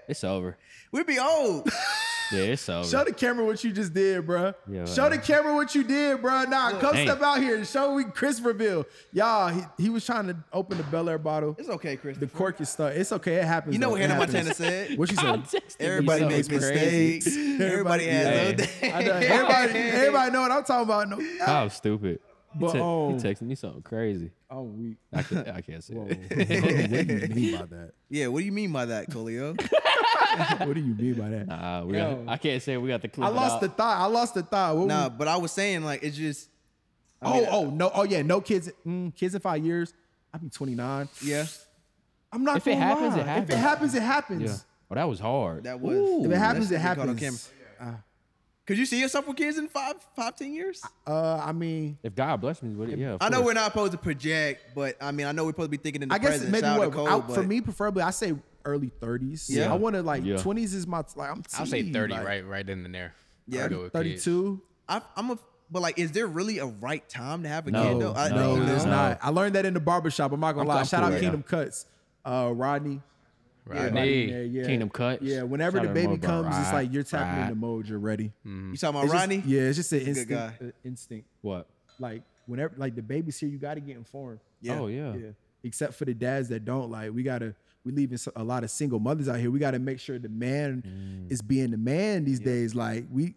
it's over. We be old. Yeah, it's over. Show the camera what you just did, bruh. Yeah, show the camera what you did, bruh. Nah, come Hey. step out here and show we Christopherville. Y'all, he, he was trying to open the Belaire bottle. It's okay, Chris. The cork is stuck. It's okay. It happens. You know though. what Hannah. Montana said? What she I'm said? texting Everybody makes crazy. mistakes. Everybody has Hey. those days. everybody, everybody know what I'm talking about. No, How stupid. He, But, te- he um, texted me something crazy. oh, we. I, can, I can't say Whoa. it. what do you mean by that? Yeah, what do you mean by that, Colio? What do you mean by that? Nah, we Yo. got, I can't say we got the clip. I it lost out. the thought. I lost the thought. What nah, we- but I was saying like it's just. I oh, mean, oh no. Oh yeah, no kids. Mm, kids in five years. I'll be 29. yeah. I'm not. If it gonna happens, lie. it If it happens. happens, it happens. Yeah. Oh, that was hard. That was. If it happens, That it should be caught on happens. camera. Could you see yourself with kids in five, five, ten years? Uh, I mean, If God bless me with it, yeah. of I know course. we're not supposed to project, but I mean, I know we're supposed to be thinking in the I guess present. maybe Shout out what to Cole, I- for but- me, preferably, I say early 30s. Yeah. I want to like Yeah. 20s is my like I'm. I'll say T, 30 like, right right in the there. Yeah. I'll go with kids. 32. I, I'm a, but like, is there really a right time to have a No, kid? though? I, No, no, there's no. not. I learned that in the barbershop. I'm not gonna I'm- lie. Shout out right Kingdom now. Cuts. Uh, Rodney. Rodney. Everybody in yeah. Kingdom Cuts. Yeah, whenever Shout the baby Mo, bro. comes, it's like you're tapping right. in the mode. You're ready. You talking about It's just- Rodney? yeah, it's just an a good instinct. guy. uh, instinct. What? Like whenever, like the baby's here, you got to get informed. Yeah. Oh yeah. Yeah. Except for the dads that don't. Like we gotta, we leaving a lot of single mothers out here. We gotta make sure the man Mm. is being the man these days. Like we.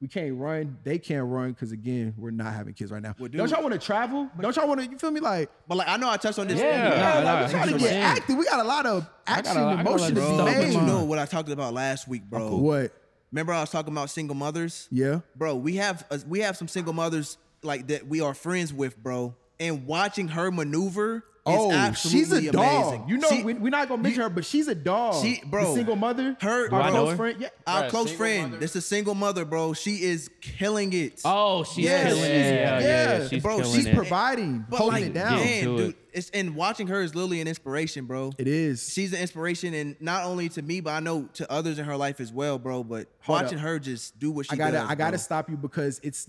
We can't run. They can't run because again, we're not having kids right now. Well, don't y'all want to travel? Don't y'all want to? You feel me? Like But like, I know I touched on this. Yeah. earlier. Nah, yeah, like, we trying to get active. We got a lot of action, got a- I got a emotion lot to be made. you know what I talked about last week, bro. What? Remember I was talking about single mothers? Yeah. Bro, we have uh, we have some single mothers like that we are friends with, bro. And watching her maneuver is Oh, she's a dog. amazing. You know, She- we, we're not gonna mention her, but she's a dog. She- bro, the single mother, her- our Do I know close her? friend. Yeah, our Bruh, close friend. mother. This is a single mother, bro. She is killing it. Oh, she's Yes. killing it. Yeah, yeah, yeah, Yeah, She's bro, killing she's it. providing, But holding like, it down. Man, to dude, it. it's and watching her is literally an inspiration, bro. It is. She's an inspiration, and not only to me, but I know to others in her life as well, bro. But Hold watching up. her just do what she I gotta, does, I gotta bro. stop you because it's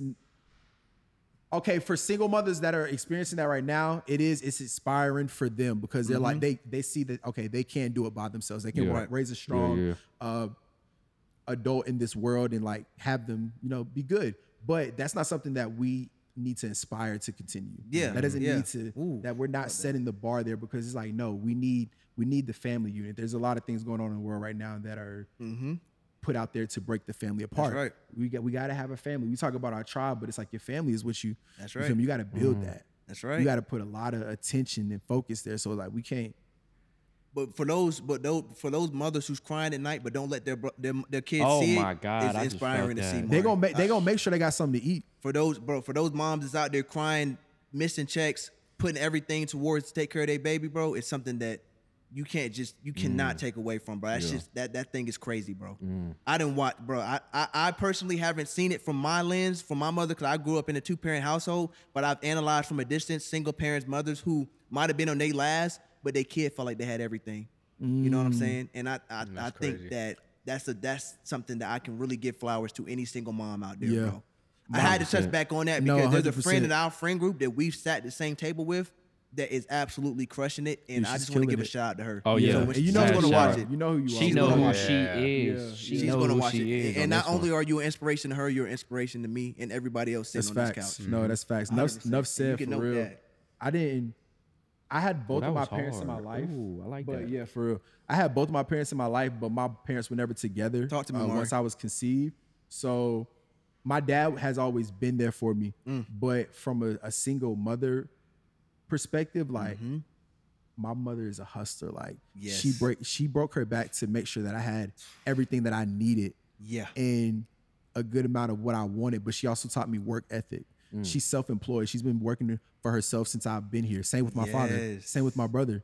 okay for single mothers that are experiencing that right now. It is, it's inspiring for them because they're like they they see that okay, they can do it by themselves. They can Yeah. raise a strong yeah. Uh, adult in this world and like have them, you know, be good. But that's not something that we need to inspire to continue. Yeah, that doesn't yeah. need to. Ooh, that we're not setting the bar there because it's like no, we need we need the family unit. There's a lot of things going on in the world right now that are put out there to break the family apart. right. We got we got to have a family. We talk about our tribe, but it's like your family is what you. That's you right. feel me? You got to build mm-hmm. that. That's right. You got to put a lot of attention and focus there. So like we can't. But for those, but those, for those mothers who's crying at night but don't let their their, their kids Oh see my it, God, it's I just inspiring felt to see. that. They Mari. gonna make they gonna make sure they got something to eat. for those bro, for those moms that's out there crying, missing checks, putting everything towards to take care of their baby, bro. It's something that you can't just you cannot Mm. take away from, bro. That's just that that thing is crazy, bro. Mm. I didn't watch, bro. I, I I personally haven't seen it from my lens, from my mother, because I grew up in a two parent household. But I've analyzed from a distance single parents, mothers who might have been on their last, but their kid felt like they had everything. You know what I'm saying? And I I, I think crazy. that that's a that's something that I can really give flowers to any single mom out there, Yeah. bro. I had to touch back on that No, because there's a friend in our friend group that we've sat at the same table with that is absolutely crushing it, and Yeah, I just want to killing give a shout out to her. Oh, yeah. So when she- you know she's Mad gonna watch out. it. You know who you are. She She's know gonna who watch she it. is. Yeah. She She's know gonna who watch she it, is. and on not only one. are you an inspiration to her, you're an inspiration to me and everybody else That's sitting on facts. this couch. No, that's facts. Enough, 100%. enough You said can for real. that. I didn't. I had both that of my was parents in my life. Ooh, I like but that. yeah, for real. I had both of my parents in my life, but my parents were never together. Talk to me, uh, once I was conceived. So my dad has always been there for me. Mm. But from a, a single mother perspective, like Mm-hmm. my mother is a hustler. Like she break she broke her back to make sure that I had everything that I needed Yeah. and a good amount of what I wanted, but she also taught me work ethic. Mm. She's self-employed. She's been working for herself since I've been here. Same with my father. Same with my brother.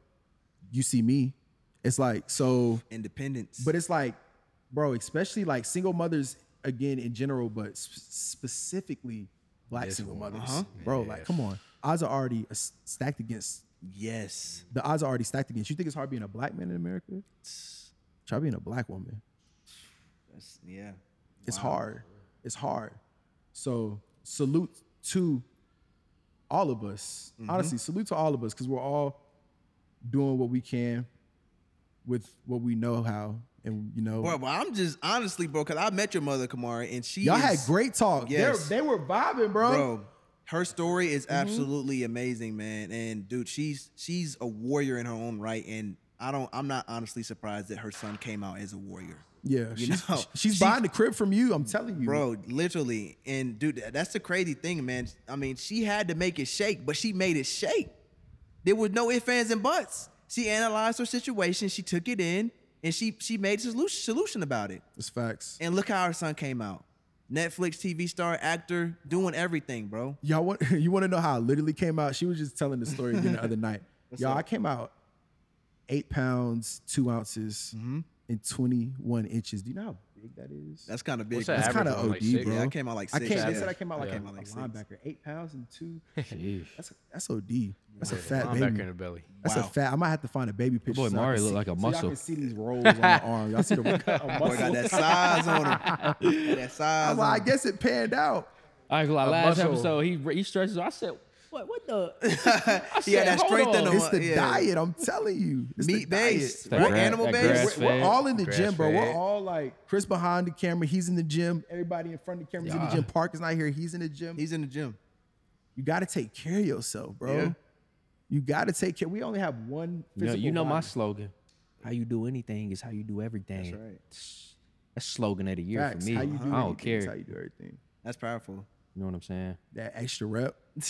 You see me. It's like so, Independence. but it's like, bro, especially like single mothers again in general, but sp- specifically black single mothers, Uh-huh. bro. Like, come on, odds are already uh, stacked against. yes. The odds are already stacked against. You think it's hard being a black man in America? Try being a black woman. That's, yeah. It's hard. It's hard. So salute to all of us. Mm-hmm. Honestly, salute to all of us because we're all doing what we can with what we know how, and you know, Bro, but I'm just honestly, bro, because I met your mother, Kamari, and she y'all is, had great talk. They're- Yes. They were vibing, bro. bro. Her story is Mm-hmm. absolutely amazing, man. And dude, she's she's a warrior in her own right. And I don't, I'm not honestly surprised that her son came out as a warrior, Yeah, You she's, know, she's she- buying the crib from you. I'm telling you, bro. Literally, and dude, that's the crazy thing, man. I mean, she had to make it shake, but she made it shake. There was no ifs, ands, and buts. She analyzed her situation, she took it in, and she she made a solution solution about it. It's facts. And look how her son came out. Netflix TV star, actor, doing everything, bro. Y'all want you want to know how I literally came out? She was just telling the story again the other night. Y'all, I came out eight pounds two ounces Mm-hmm. and twenty one inches. Do you know how big that is. That's kind of big. What's that That's average kinda one, like OD, six? bro. Yeah, I came out like I six. came. yeah. They said I came out like Yeah. a, Came out like a six. linebacker, eight pounds and two. Sheesh. That's that's OD. That's a fat Linebacker baby. in the belly. That's a Wow. fat. I might have to find a baby picture. boy so I Mario can look see- like a so muscle. Y'all can see these rolls on the arm. Y'all see the a muscle. Boy got that size on him. that size. I'm like, I on him. guess it panned out. I ain't gonna lie, A last muscle. episode he he stretches. I said, what what the? I He had said, that hold strength in on. him. It's the yeah. diet. I'm telling you. It's the Meat diet. based, That what gra- animal that based? grass We're, we're fed. all in the gym, bro. We're Grass-fed. all like Chris behind the camera. He's in the gym. Everybody in front of the camera's in the gym. Park is not here. He's in the gym. He's in the gym. you got to take care of yourself, bro. Yeah. You got to take care. We only have one. You know, Physical you know my body. slogan. How you do anything is how you do everything. That's right. That's slogan of the year Facts. for me. How you do I don't anything is care. How you do everything. That's powerful. You know what I'm saying? That extra rep.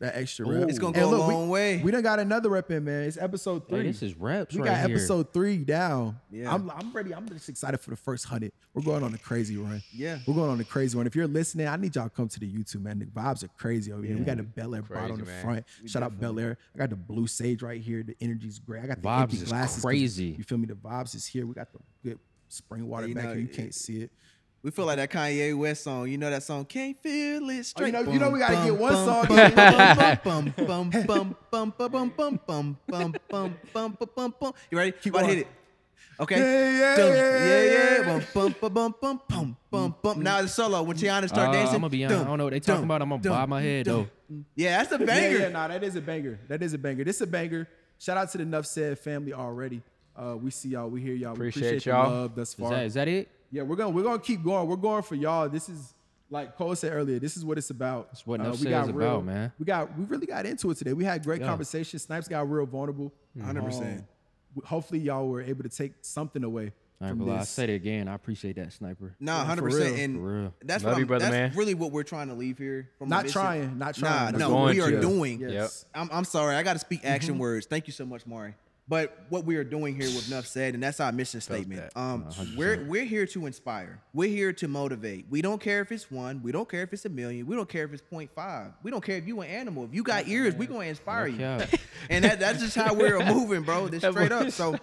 That extra Ooh. rep. It's gonna And go a look, we- long way. We done got another rep in, man. It's episode three. Hey, this is reps we right got here. episode three down. Yeah. I'm, I'm ready. I'm just excited for the first hundred. We're going on a crazy run. Yeah. We're going on a crazy one. If you're listening, I need y'all to come to the YouTube, man. The vibes are crazy over here. We got the Belaire bottle on the man. front. Shout out Belaire. I got the blue sage right here. The energy's great. I got the Vibes empty is crazy. You feel me? The vibes is here. We got the good spring water You back know, here. You it- can't see it. We feel like that Kanye West song. You know that song? Can't feel it straight. Oh know- you know we gotta Bum, get one bum, song bum, bum, bum, bum, bum, bum, bum, bum, bum, bum, bum, bum, bum, bum, bum, bum. You ready? Keep About to hit it. Okay. Yeah, yeah, yeah, yeah, yeah. yeah. Bum, bum, bum, bum, bum, bum, bum. Now the solo when Tiana start Uh, dancing. I'm gonna be honest. I don't know what they talking about. I'm gonna bob my head though. Yeah, that's a banger. yeah, nah, that is a banger. That is a banger. This is a banger. Shout out to the Nough Said family already. Uh, we see y'all. We hear y'all. We Appreciate appreciate y'all. the love thus Is that is that it? Yeah, we're gonna we're gonna keep going. We're going for y'all. This is like Cole said earlier. This is what it's about. That's what Uh, we got is real- about, man. We got we really got into it today. We had great Yeah. conversation. Snipes got real vulnerable. 100%. Um, w- hopefully y'all were able to take something away I ain't from gonna. I this. say it again. I appreciate that sniper. Nah, hundred percent. and for real. that's Love what you, I'm, brother, that's man. really what we're trying to leave here. From the Not mission. trying, not Nah, trying. no, we are to. doing. Yes. I'm, I'm sorry, I got to speak action words. Thank you so much, Mari. But what we are doing here with Nough said, and that's our mission statement. Um, we're we're here to inspire. We're here to motivate. We don't care if it's one. We don't care if it's a million. We don't care if it's 0.5. We don't care if you an animal. If you got ears, we gonna inspire No you. cap. and that, that's just how we're moving, bro. This straight up. So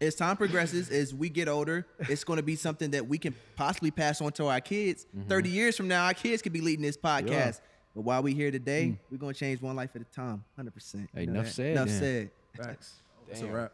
as time progresses, as we get older, it's going to be something that we can possibly pass on to our kids. 30 years from now, our kids could be leading this podcast. But while we here today, we're going to change one life at a time. 100%. Hey, enough that? said Enough then. said. Facts. Damn. That's a wrap.